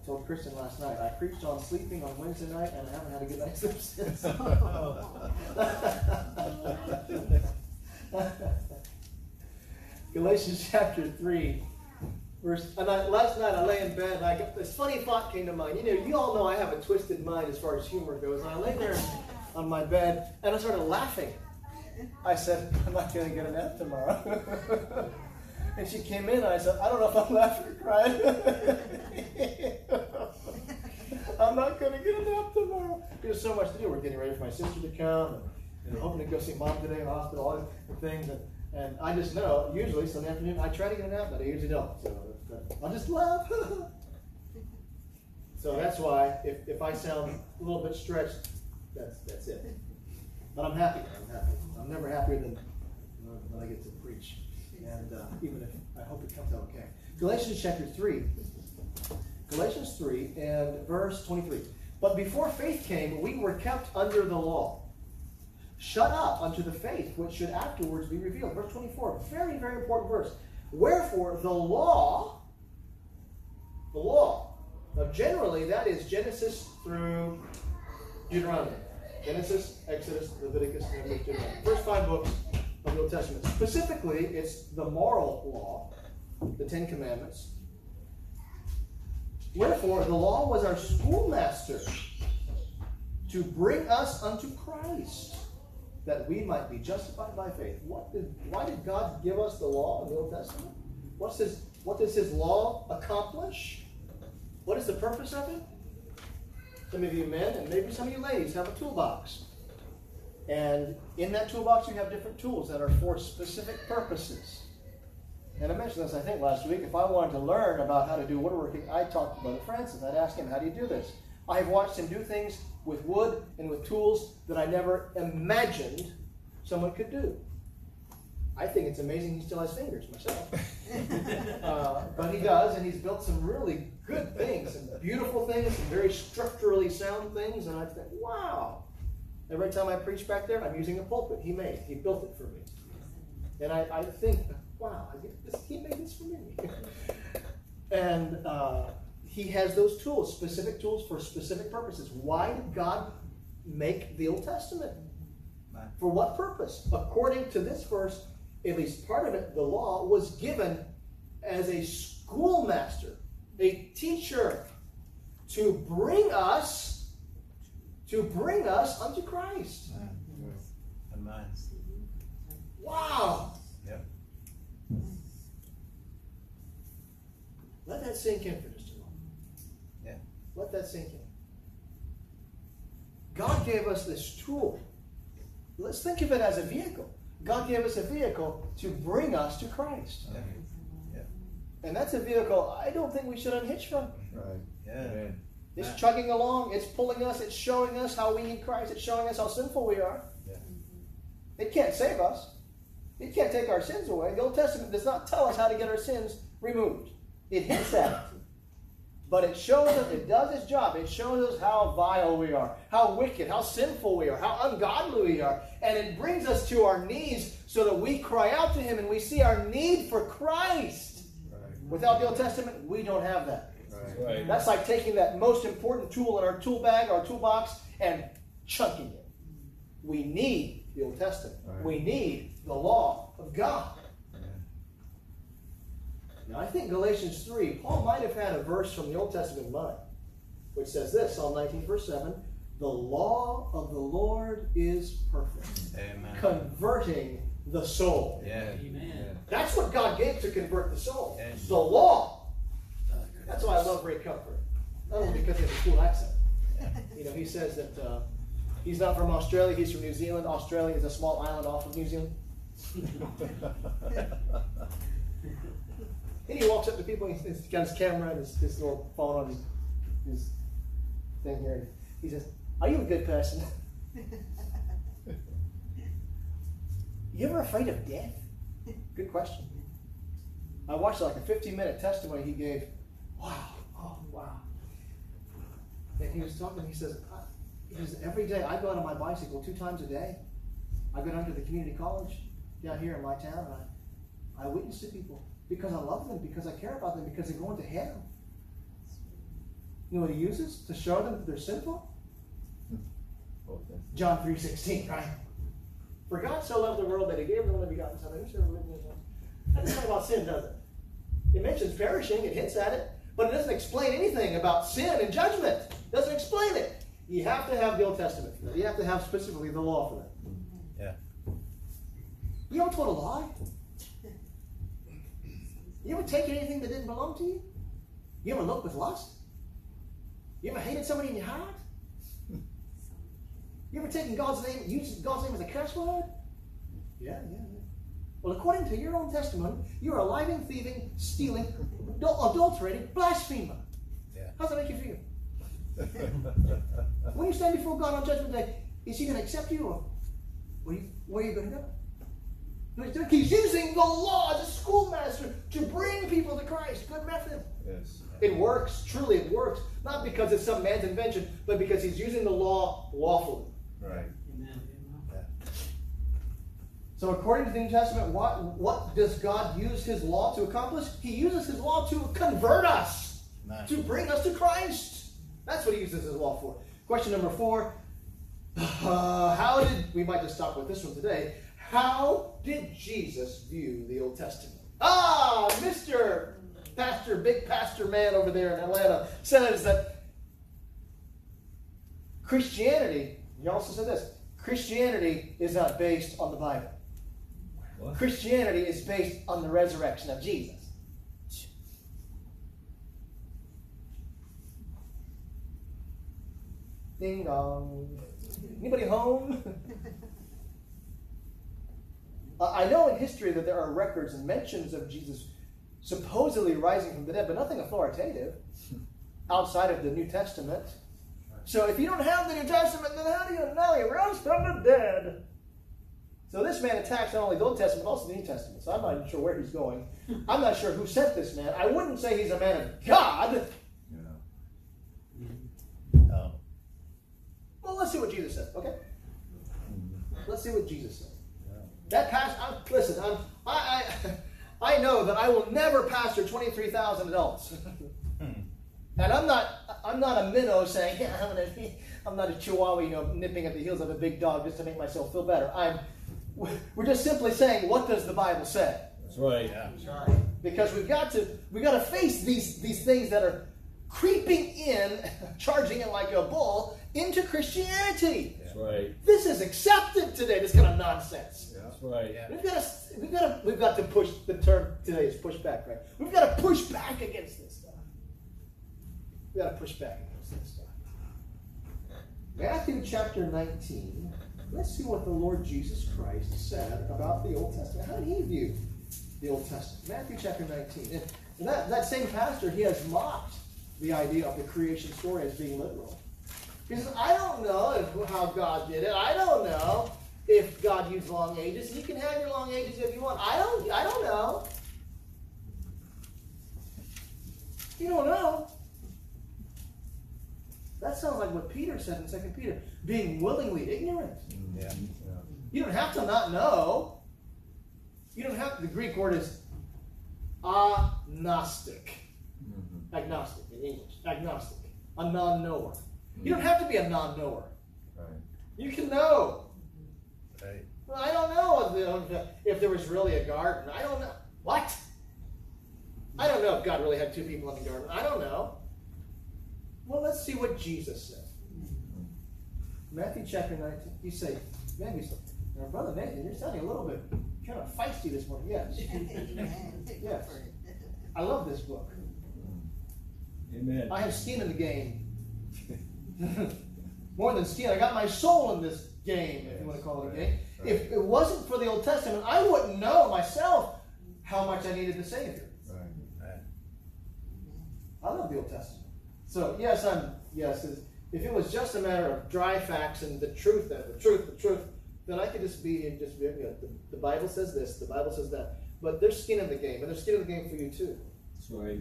Told Kristen last night, I preached on sleeping on Wednesday night and I haven't had a good night's sleep since. [laughs] [laughs] Galatians chapter 3. Verse, and I, last night I lay in bed and I got this funny thought came to mind. You know, you all know I have a twisted mind as far as humor goes. And I lay there on my bed and I started laughing. I said, I'm not going to get a nap tomorrow. [laughs] and she came in and I said, I don't know if I'm laughing or crying. [laughs] I'm not going to get a nap tomorrow. There's so much to do. We're getting ready for my sister to come and, and hoping to go see mom today in the hospital, all the things. And And I just know, usually Sunday afternoon, I try to get a nap, but I usually don't. So I'll just laugh. [laughs] so that's why if, if I sound a little bit stretched, that's that's it. But I'm happy. I'm happy. I'm never happier than when I get to preach. And uh, even if I hope it comes out okay. Galatians chapter 3. Galatians 3 and verse 23. But before faith came, we were kept under the law shut up unto the faith which should afterwards be revealed. Verse 24, very, very important verse. Wherefore, the law, the law, now generally that is Genesis through Deuteronomy. Genesis, Exodus, Leviticus, Numbers, Deuteronomy. First five books of the Old Testament. Specifically, it's the moral law, the Ten Commandments. Wherefore, the law was our schoolmaster to bring us unto Christ that we might be justified by faith. What did, why did God give us the law in the Old Testament? What's his, what does his law accomplish? What is the purpose of it? Some of you men and maybe some of you ladies have a toolbox. And in that toolbox, you have different tools that are for specific purposes. And I mentioned this, I think, last week. If I wanted to learn about how to do woodworking, I'd talk to Brother Francis. I'd ask him, How do you do this? I have watched him do things with wood and with tools that I never imagined someone could do. I think it's amazing he still has fingers myself. [laughs] uh, but he does, and he's built some really good things, and beautiful things, and very structurally sound things. And I think, wow. Every time I preach back there, I'm using a pulpit he made. He built it for me. And I, I think, wow, this, he made this for me. [laughs] and uh, he has those tools, specific tools for specific purposes. Why did God make the Old Testament? For what purpose? According to this verse, at least part of it, the law was given as a schoolmaster, a teacher, to bring us, to bring us unto Christ. Amen. Wow. Yep. Let that sink in for just a moment. Yeah. Let that sink in. God gave us this tool. Let's think of it as a vehicle. God gave us a vehicle to bring us to Christ. Yeah. Yeah. And that's a vehicle I don't think we should unhitch from. Right. Yeah. Amen. It's chugging along, it's pulling us, it's showing us how we need Christ, it's showing us how sinful we are. Yeah. It can't save us. It can't take our sins away. The Old Testament does not tell us how to get our sins removed. It hints at it. But it shows us, it does its job. It shows us how vile we are, how wicked, how sinful we are, how ungodly we are. And it brings us to our knees so that we cry out to Him and we see our need for Christ. Right. Without the Old Testament, we don't have that. Right. Right. That's like taking that most important tool in our tool bag, our toolbox, and chunking it. We need the Old Testament. Right. We need the law of God. Now, I think Galatians 3, Paul might have had a verse from the Old Testament in mind, which says this Psalm 19, verse 7 The law of the Lord is perfect, Amen. converting the soul. Yeah. Amen. That's what God gave to convert the soul. Yes. The law. That's why I love Ray Comfort. Not only because he has a cool accent. You know, he says that uh, he's not from Australia, he's from New Zealand. Australia is a small island off of New Zealand. [laughs] And he walks up to people, he's, got his camera and his, his little phone on his, his thing here. He says, Are you a good person? [laughs] you ever afraid of death? Good question. I watched like a 15 minute testimony he gave. Wow, oh, wow. And he was talking, he says, I- he says, every day I go out on my bicycle two times a day. I go down to the community college down here in my town and I, I witness to people because I love them, because I care about them, because they're going to hell. You know what he uses to show them that they're sinful? John 3.16, right? For God so loved the world that he gave the only begotten Son. believes in him That doesn't about sin, does it? It mentions perishing, it hints at it, but it doesn't explain anything about sin and judgment. It doesn't explain it. You have to have the Old Testament. You have to have specifically the law for that. Yeah. You ever told a lie? You ever taken anything that didn't belong to you? You ever looked with lust? You ever hated somebody in your heart? You ever taken God's name, used God's name as a curse word? Yeah, yeah. Well, according to your own testimony, you're a lying, thieving, stealing, adul- adulterating blasphemer. Yeah. How's that make you feel? [laughs] when you stand before God on Judgment Day, is He going to accept you or where, you, where are you going to go? No, he's He's using the law as a schoolmaster to bring people to Christ. Good method. Yes. It works. Truly, it works. Not because it's some man's invention, but because he's using the law lawfully. Right. Amen. So, according to the New Testament, what, what does God use his law to accomplish? He uses his law to convert us, Nice. to bring us to Christ. That's what he uses his law for. Question number four uh, How did, we might just stop with this one today. How did Jesus view the Old Testament? Ah, Mr. Pastor, big pastor man over there in Atlanta says that Christianity, he also said this Christianity is not based on the Bible. What? Christianity is based on the resurrection of Jesus. Ding dong. Anybody home? [laughs] Uh, I know in history that there are records and mentions of Jesus supposedly rising from the dead, but nothing authoritative [laughs] outside of the New Testament. So if you don't have the New Testament, then how do you know he rose from the dead? So this man attacks not only the Old Testament, but also the New Testament. So I'm not even sure where he's going. I'm not sure who sent this man. I wouldn't say he's a man of God. Yeah. Oh. Well, let's see what Jesus said, okay? Let's see what Jesus said. That past, I'm, listen, I'm, I, I, [laughs] I know that I will never pastor 23,000 adults. [laughs] and I'm not, I'm not a minnow saying, yeah, [laughs] I'm, gonna, I'm not a chihuahua, you know, nipping at the heels of a big dog just to make myself feel better. I'm, we're just simply saying, what does the Bible say? That's right. Yeah. That's right. because we've got to we've got to face these these things that are creeping in, [laughs] charging in like a bull into Christianity. That's right. This is accepted today. This kind of nonsense. That's right. Yeah. We've got to we've got to we've got to push. The term today is push back, right? We've got to push back against this stuff. We've got to push back against this stuff. Matthew chapter 19. Let's see what the Lord Jesus Christ said about the Old Testament. How did he view the Old Testament? Matthew chapter 19. And that, that same pastor, he has mocked the idea of the creation story as being literal. He says, I don't know if, how God did it. I don't know if God used long ages. You can have your long ages if you want. I don't I don't know. You don't know. That sounds like what Peter said in 2 Peter, being willingly ignorant. Mm, yeah. You don't have to not know. You don't have the Greek word is agnostic. Mm-hmm. Agnostic in English. Agnostic. A non-knower. You don't mm. have to be a non-knower. Right. You can know. Right. Well, I don't know if there was really a garden. I don't know. What? I don't know if God really had two people in the garden. I don't know. Well, let's see what Jesus said. Matthew chapter 19. You say, maybe so. Now, Brother Nathan, you're sounding a little bit kind of feisty this morning. Yes. [laughs] [laughs] Yes. I love this book. Amen. I have skin in the game. [laughs] More than skin, I got my soul in this game, if you want to call it a game. If it wasn't for the Old Testament, I wouldn't know myself how much I needed the Savior. Right. I love the Old Testament. So yes, I'm yes. If it was just a matter of dry facts and the truth, that the truth, the truth, then I could just be and just be. You know, the, the Bible says this, the Bible says that. But there's skin in the game, and there's skin in the game for you too. That's right.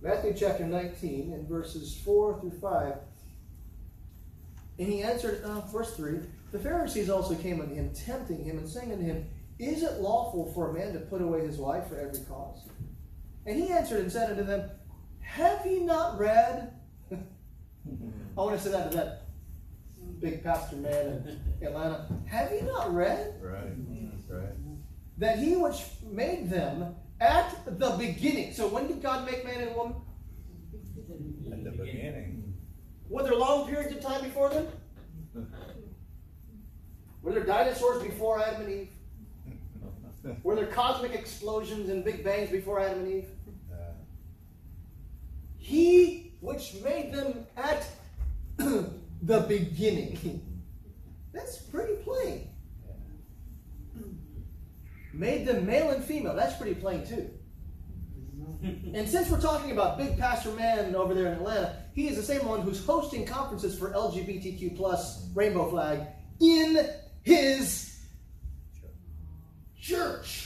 Matthew chapter 19 and verses 4 through 5. And he answered, uh, verse 3 The Pharisees also came unto him, tempting him, and saying unto him, Is it lawful for a man to put away his wife for every cause? And he answered and said unto them, Have ye not read? I want to say that to that big pastor man in Atlanta. Have ye not read Right. Right. that he which made them at the beginning? So when did God make man and woman? At the beginning. Were there long periods of time before them? Were there dinosaurs before Adam and Eve? [laughs] Were there cosmic explosions and big bangs before Adam and Eve? He which made them at [clears throat] the beginning. That's pretty plain. made them male and female. That's pretty plain too. And since we're talking about Big Pastor Man over there in Atlanta, he is the same one who's hosting conferences for LGBTQ plus rainbow flag in his church.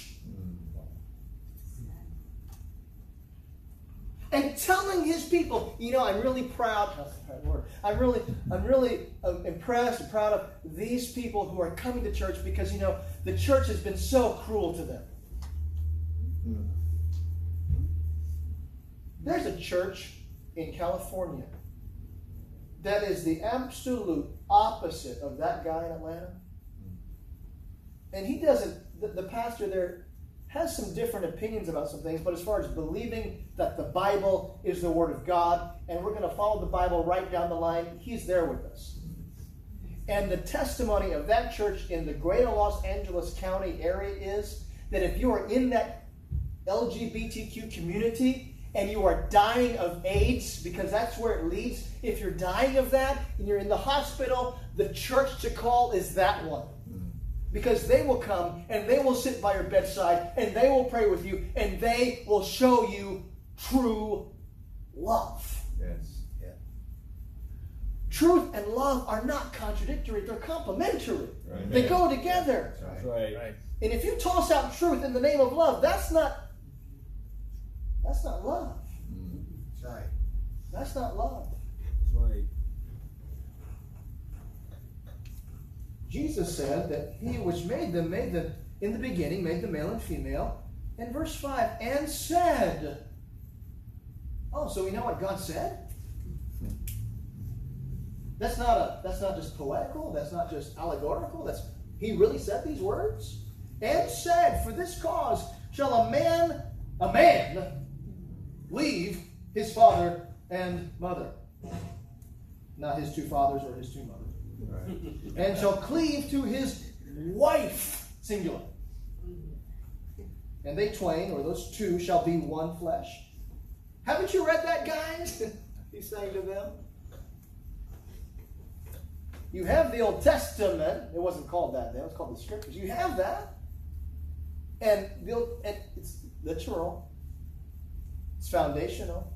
And telling his people, you know, I'm really proud. That's the right word. I'm really, I'm really uh, impressed and proud of these people who are coming to church because you know the church has been so cruel to them. There's a church in California that is the absolute opposite of that guy in Atlanta. And he doesn't, the, the pastor there has some different opinions about some things, but as far as believing that the Bible is the Word of God and we're going to follow the Bible right down the line, he's there with us. And the testimony of that church in the greater Los Angeles County area is that if you are in that LGBTQ community, and you are dying of AIDS, because that's where it leads, if you're dying of that and you're in the hospital, the church to call is that one. Because they will come and they will sit by your bedside and they will pray with you and they will show you true love. Yes. Yeah. Truth and love are not contradictory, they're complementary. Right. They go together. That's Right. Right. And if you toss out truth in the name of love, that's not that's not love. Mm. That's right. That's not love. That's right. Jesus said that he which made them made them in the beginning, made them male and female. And verse 5, and said. Oh, so we know what God said? That's not a that's not just poetical, that's not just allegorical, that's he really said these words. And said, For this cause shall a man, a man, leave his father and mother. Not his two fathers or his two mothers Right. and shall cleave to his wife, singular. And they twain, or those two, shall be one flesh. Haven't you read that, guys? [laughs] He's saying to them. You have the Old Testament. It wasn't called that then, it was called the Scriptures. You have that. And, the, and it's literal, it's foundational.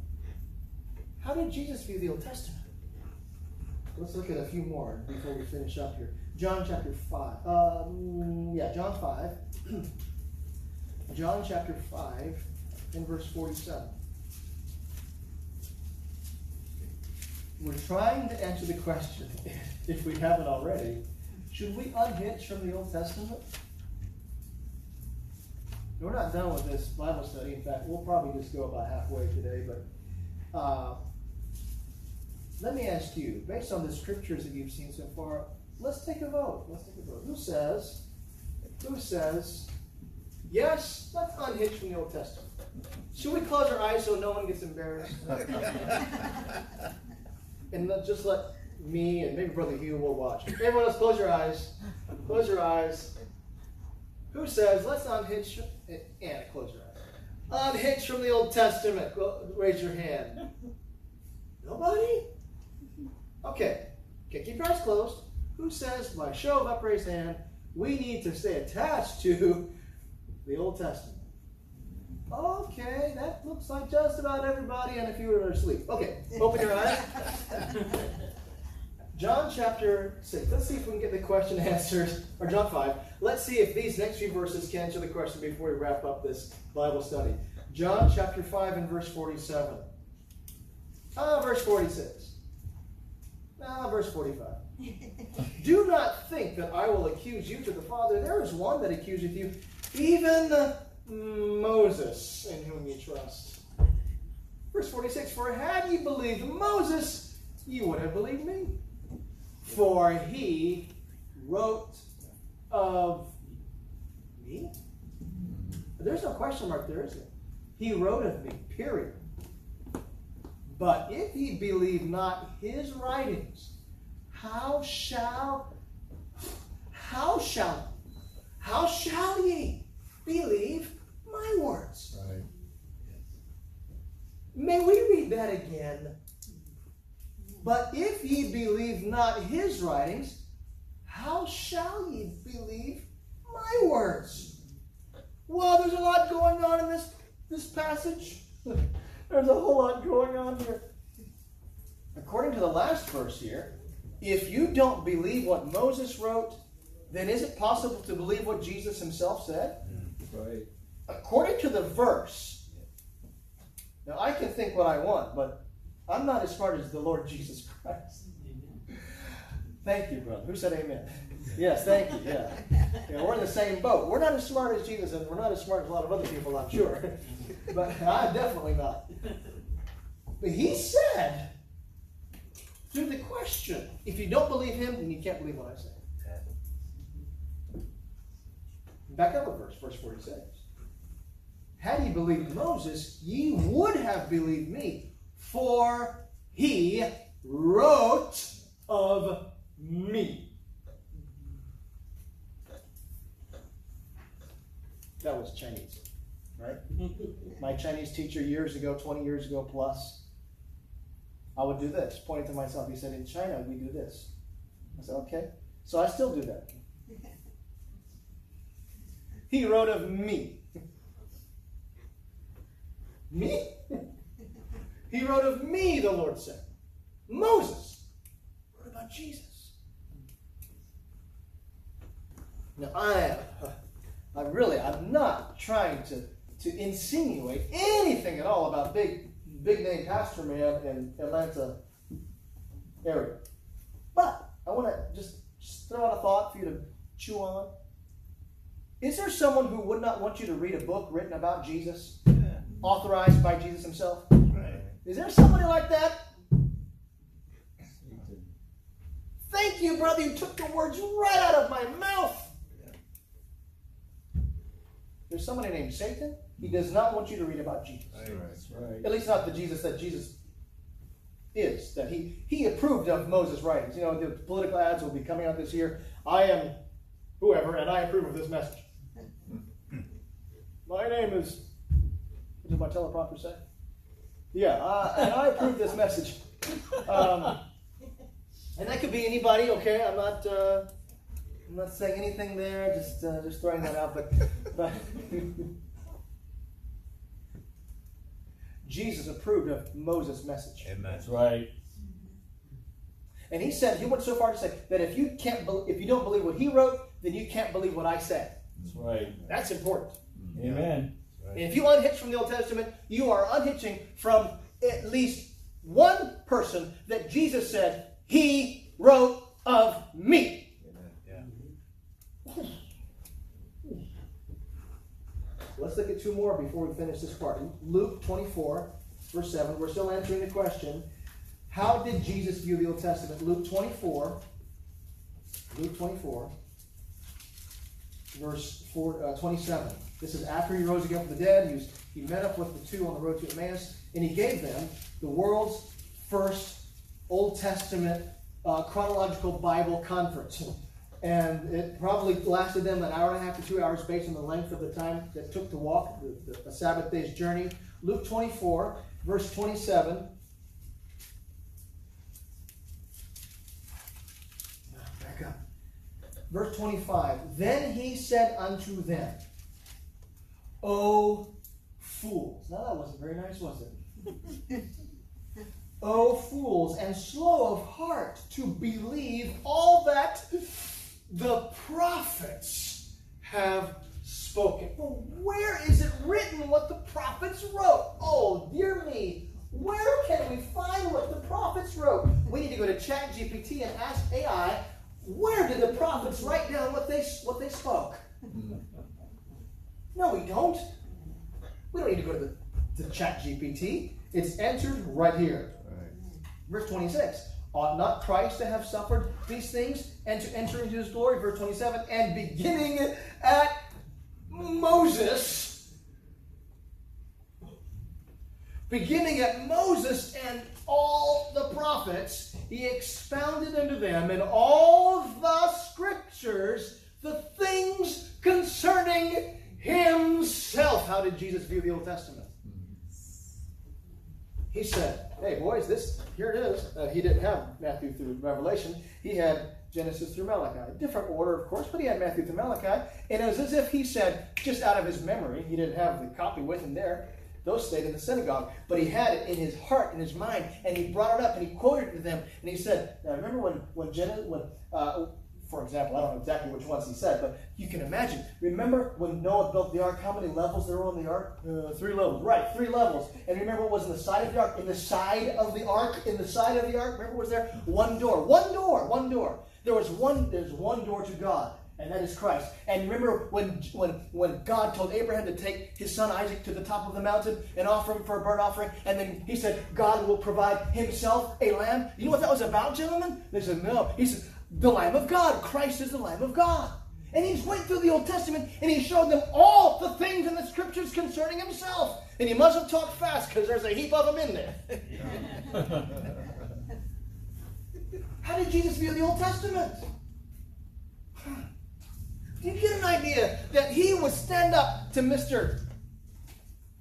How did Jesus view the Old Testament? Let's look at a few more before we finish up here. John chapter 5. Um, yeah, John 5. [clears throat] John chapter 5 and verse 47. We're trying to answer the question, [laughs] if we haven't already, should we unhitch from the Old Testament? We're not done with this Bible study. In fact, we'll probably just go about halfway today, but uh, let me ask you, based on the scriptures that you've seen so far, let's take a vote. Let's take a vote. Who says, who says, yes, let's unhitch from the Old Testament? Should we close our eyes so no one gets embarrassed? [laughs] [laughs] and just let me and maybe Brother Hugh will watch. Everyone else, close your eyes. Close your eyes. Who says, let's unhitch? Anna, close your eyes. Unhitch from the Old Testament. Raise your hand. Nobody? Okay. Okay, keep your eyes closed. Who says, by show of upraised hand, we need to stay attached to the Old Testament? Okay, that looks like just about everybody and a few are asleep. Okay, open your eyes. [laughs] John chapter 6. Let's see if we can get the question [laughs] answered. Or John 5. Let's see if these next few verses can answer the question before we wrap up this Bible study. John chapter 5 and verse 47. Ah, verse 46. Ah, verse 45. [laughs] Do not think that I will accuse you to the Father. There is one that accuseth you, even Moses, in whom you trust. Verse 46 For had ye believed Moses, you would have believed me. For he wrote of me. There's no question mark there, is there? He wrote of me, period. But if ye believe not his writings, how shall how shall how shall ye believe my words? Right. May we read that again? But if ye believe not his writings, how shall ye believe my words? Well, there's a lot going on in this, this passage. [laughs] there's a whole lot going on here. According to the last verse here, if you don't believe what Moses wrote, then is it possible to believe what Jesus himself said? Hmm. Right. According to the verse, now I can think what I want, but I'm not as smart as the Lord Jesus Christ. Thank you, brother. Who said amen? Yes, thank you. Yeah. yeah. We're in the same boat. We're not as smart as Jesus, and we're not as smart as a lot of other people, I'm sure. but I'm definitely not. But he said, through the question, if you don't believe him, then you can't believe what I say. Back up a verse, verse 46. Had ye believed Moses, ye would have believed me, for he wrote of me. That was Chinese, right? [laughs] My Chinese teacher years ago, 20 years ago plus, I would do this, pointing to myself. He said, In China, we do this. I said, Okay. So I still do that. [laughs] He wrote of me. Me? he wrote of me, the Lord said. Moses wrote about Jesus. Now I am, I really, I'm not trying to, to insinuate anything at all about big, big name pastor man in Atlanta area. But I want to just, just throw out a thought for you to chew on. Is there someone who would not want you to read a book written about Jesus, authorized by Jesus himself? Right. Is there somebody like that? Thank you, brother. You took the words right out of my mouth. There's somebody named Satan. He does not want you to read about Jesus. That's right. At least not the Jesus that Jesus is. That he he approved of Moses' writings. You know, the political ads will be coming out this year. I am whoever, and I approve of this message. [laughs] My name is. What did my teleprompter say? Yeah, uh, and I approve this message. Um, and that could be anybody. Okay, I'm not. Uh, I'm not saying anything there. Just uh, just throwing that out. But but Jesus approved of Moses' message. Amen. That's right. And he said, he went so far to say that if you can't, be, if you don't believe what he wrote, then you can't believe what I said. That's right. That's important. Amen. And if you unhitch from the Old Testament, you are unhitching from at least one person that Jesus said, He wrote of me. Yeah. Let's look at two more before we finish this part. Luke 24, verse 7. We're still answering the question How did Jesus view the Old Testament? Luke 24, Luke 24, verse four, uh, 27. This is after he rose again from the dead. He, was, he met up with the two on the road to Emmaus, and he gave them the world's first Old Testament uh, chronological Bible conference. And it probably lasted them an hour and a half to two hours based on the length of the time that took to walk, the, the, a Sabbath day's journey. Luke 24, verse 27. Back up. Verse 25. Then he said unto them, Oh, o fools. Now that wasn't very nice, was it? [laughs] O oh, fools, and slow of heart to believe all that the prophets have spoken. Well, where is it written what the prophets wrote? Oh, dear me. Where can we find what the prophets wrote? We need to go to ChatGPT and ask AI, where did the prophets write down what they what they spoke? Hmm. No, we don't. We don't need to go to the to ChatGPT. It's entered right here. Verse 26. Ought not Christ to have suffered these things and to enter into his glory? Verse 27. And beginning at Moses, beginning at Moses and all the prophets, he expounded unto them in all the scriptures the things concerning himself. How did Jesus view the Old Testament? he said, "Hey boys, this here it is." Uh, he didn't have Matthew through Revelation. He had Genesis through Malachi. Different order, of course, but he had Matthew through Malachi. And it was as if he said, just out of his memory, he didn't have the copy with him there. Those stayed in the synagogue, but he had it in his heart, in his mind, and he brought it up and he quoted it to them. And he said, "Now remember when when Genesis, when uh, for example, I don't know exactly which ones he said, but you can imagine. Remember when Noah built the ark? How many levels there were on the ark? Uh, three levels. Right, three levels. And remember what was in the side of the ark? In the side of the ark, in the side of the ark. Remember what was there? One door. One door. One door. There was one. There's one door to God, and that is Christ. And remember when when when God told Abraham to take his son Isaac to the top of the mountain and offer him for a burnt offering, and then he said God will provide Himself a lamb. You know what that was about, gentlemen? They said no. He said the Lamb of God. Christ is the Lamb of God. And he's went through the Old Testament and he showed them all the things in the scriptures concerning himself. And he must have talked fast because there's a heap of them in there. [laughs] How did Jesus view the Old Testament? Do you get an idea that he would stand up to Mr.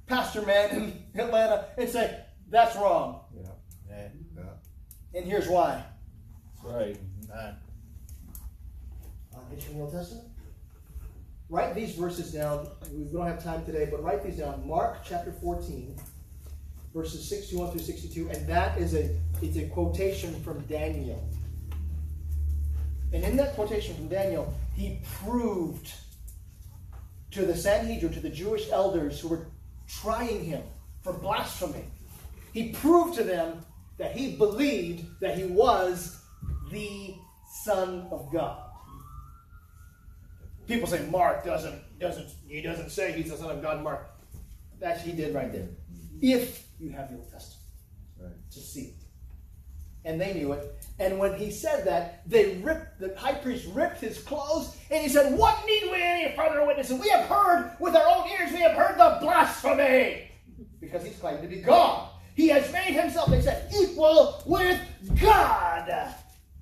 Pastor Man in Atlanta and say, that's wrong. Yeah. And here's why. That's right. In the Old Testament? Write these verses down. We don't have time today, but write these down. Mark chapter 14, verses 61 through 62, and that is a it's a quotation from Daniel. And in that quotation from Daniel, he proved to the Sanhedrin, to the Jewish elders who were trying him for blasphemy, he proved to them that he believed that he was the Son of God. People say Mark doesn't doesn't he doesn't say he's the Son of God. Mark, that he did right there. If you have the Old Testament Right. to see it, and they knew it. And when he said that, they ripped the high priest ripped his clothes, and he said, "What need we any further witnesses? We have heard with our own ears. We have heard the blasphemy." Because he's claimed to be God. He has made himself, they said, equal with God.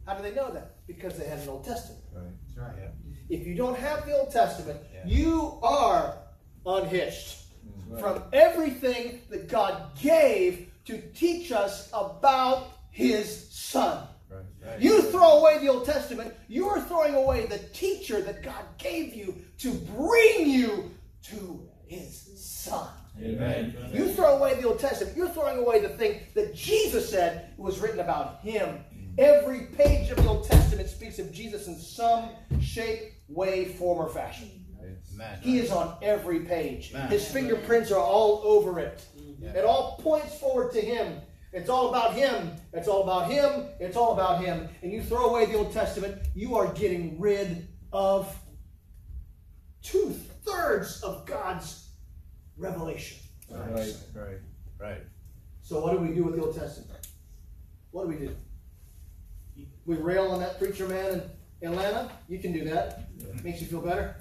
How do they know that? Because they had an Old Testament. Right. That's right. If you don't have the Old Testament, Yeah. you are unhitched Right. from everything that God gave to teach us about His Son. Right. Right. You throw away the Old Testament, you are throwing away the teacher that God gave you to bring you to His Son. Amen. You throw away the Old Testament, you're throwing away the thing that Jesus said was written about Him. Every page of the Old Testament speaks of Jesus in some shape, way, form, or fashion. Amen. He is on every page. Amen. His fingerprints are all over it. Yeah. It all points forward to Him. It's all about Him. It's all about Him. It's all about Him. And you throw away the Old Testament, you are getting rid of two thirds of God's revelation. Right. Right. Right. So what do we do with the Old Testament? What do we do? We rail on that preacher man in Atlanta. You can do that. Makes you feel better.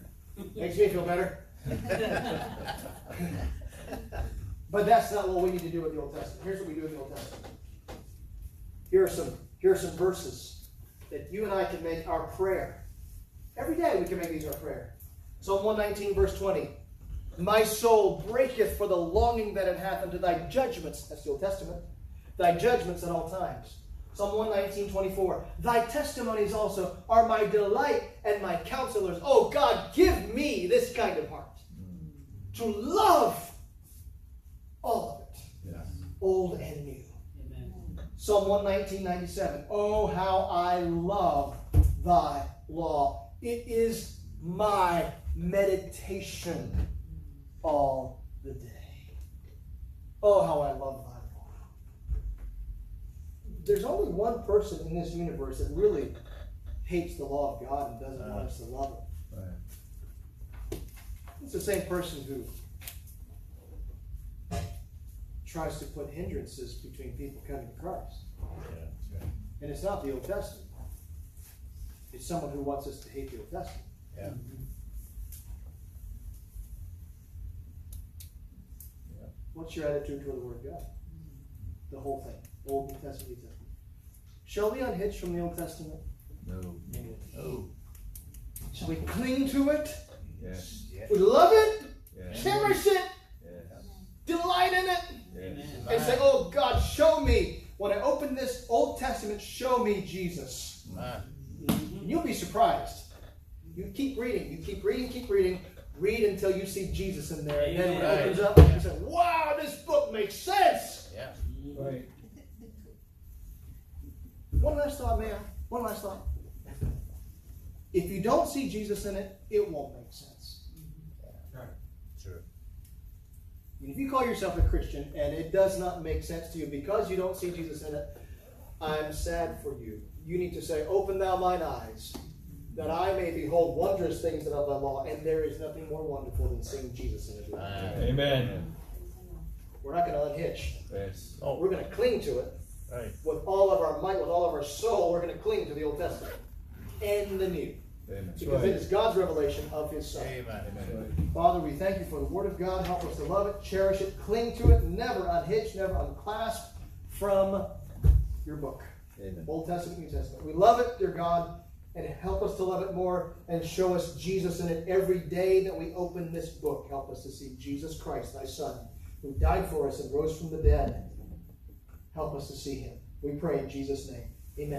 Makes me feel better. but that's not what we need to do with the Old Testament. Here's what we do with the Old Testament. Here are some here are some verses that you and I can make our prayer. Every day we can make these our prayer. Psalm 119, verse 20. My soul breaketh for the longing that it hath unto thy judgments. That's the Old Testament. Thy judgments at all times. Psalm 119, 24. Thy testimonies also are my delight and my counselors. Oh God, give me this kind of heart mm. to love all of it, Yes. old and new. Amen. Psalm 119, 97. Oh, how I love thy law. It is my meditation all the day. Oh, how I love thy law. There's only one person in this universe that really hates the law of God and doesn't want uh. us to love it. Right. It's the same person who tries to put hindrances between people coming to Christ. Yeah. Right. And it's not the Old Testament. It's someone who wants us to hate the Old Testament. Yeah. Mm-hmm. What's your attitude toward the Word of God? The whole thing. Old New Testament, New Testament. Shall we unhitch from the Old Testament? No. Oh. Shall we cling to it? Yes. Yeah. We love it, Yes. cherish it, Yes. delight in it, Yes. and say, oh God, show me. When I open this Old Testament, show me Jesus. Ah. And you'll be surprised. You keep reading, you keep reading, keep reading. Read until you see Jesus in there. And then when it Amen. opens up, you say, wow, this book makes sense. Yeah. Right. One last thought, man. One last thought. If you don't see Jesus in it, it won't make sense. True. And if you call yourself a Christian and it does not make sense to you because you don't see Jesus in it, I'm sad for you. You need to say, Open thou mine eyes, that I may behold wondrous things of thy law. And there is nothing more wonderful than seeing Jesus in his law. Amen. We're not going to unhitch. Yes. Oh, We're going to cling to it right. with all of our might, with all of our soul. We're going to cling to the Old Testament and the New. Amen. Because it is God's revelation of his Son. Amen. Father, we thank you for the Word of God. Help us to love it, cherish it, cling to it, never unhitch, never unclasp from your book. Amen. Old Testament, New Testament. We love it, dear God, and help us to love it more and show us Jesus in it every day that we open this book. Help us to see Jesus Christ, thy Son, who died for us and rose from the dead. Help us to see him. We pray in Jesus' name.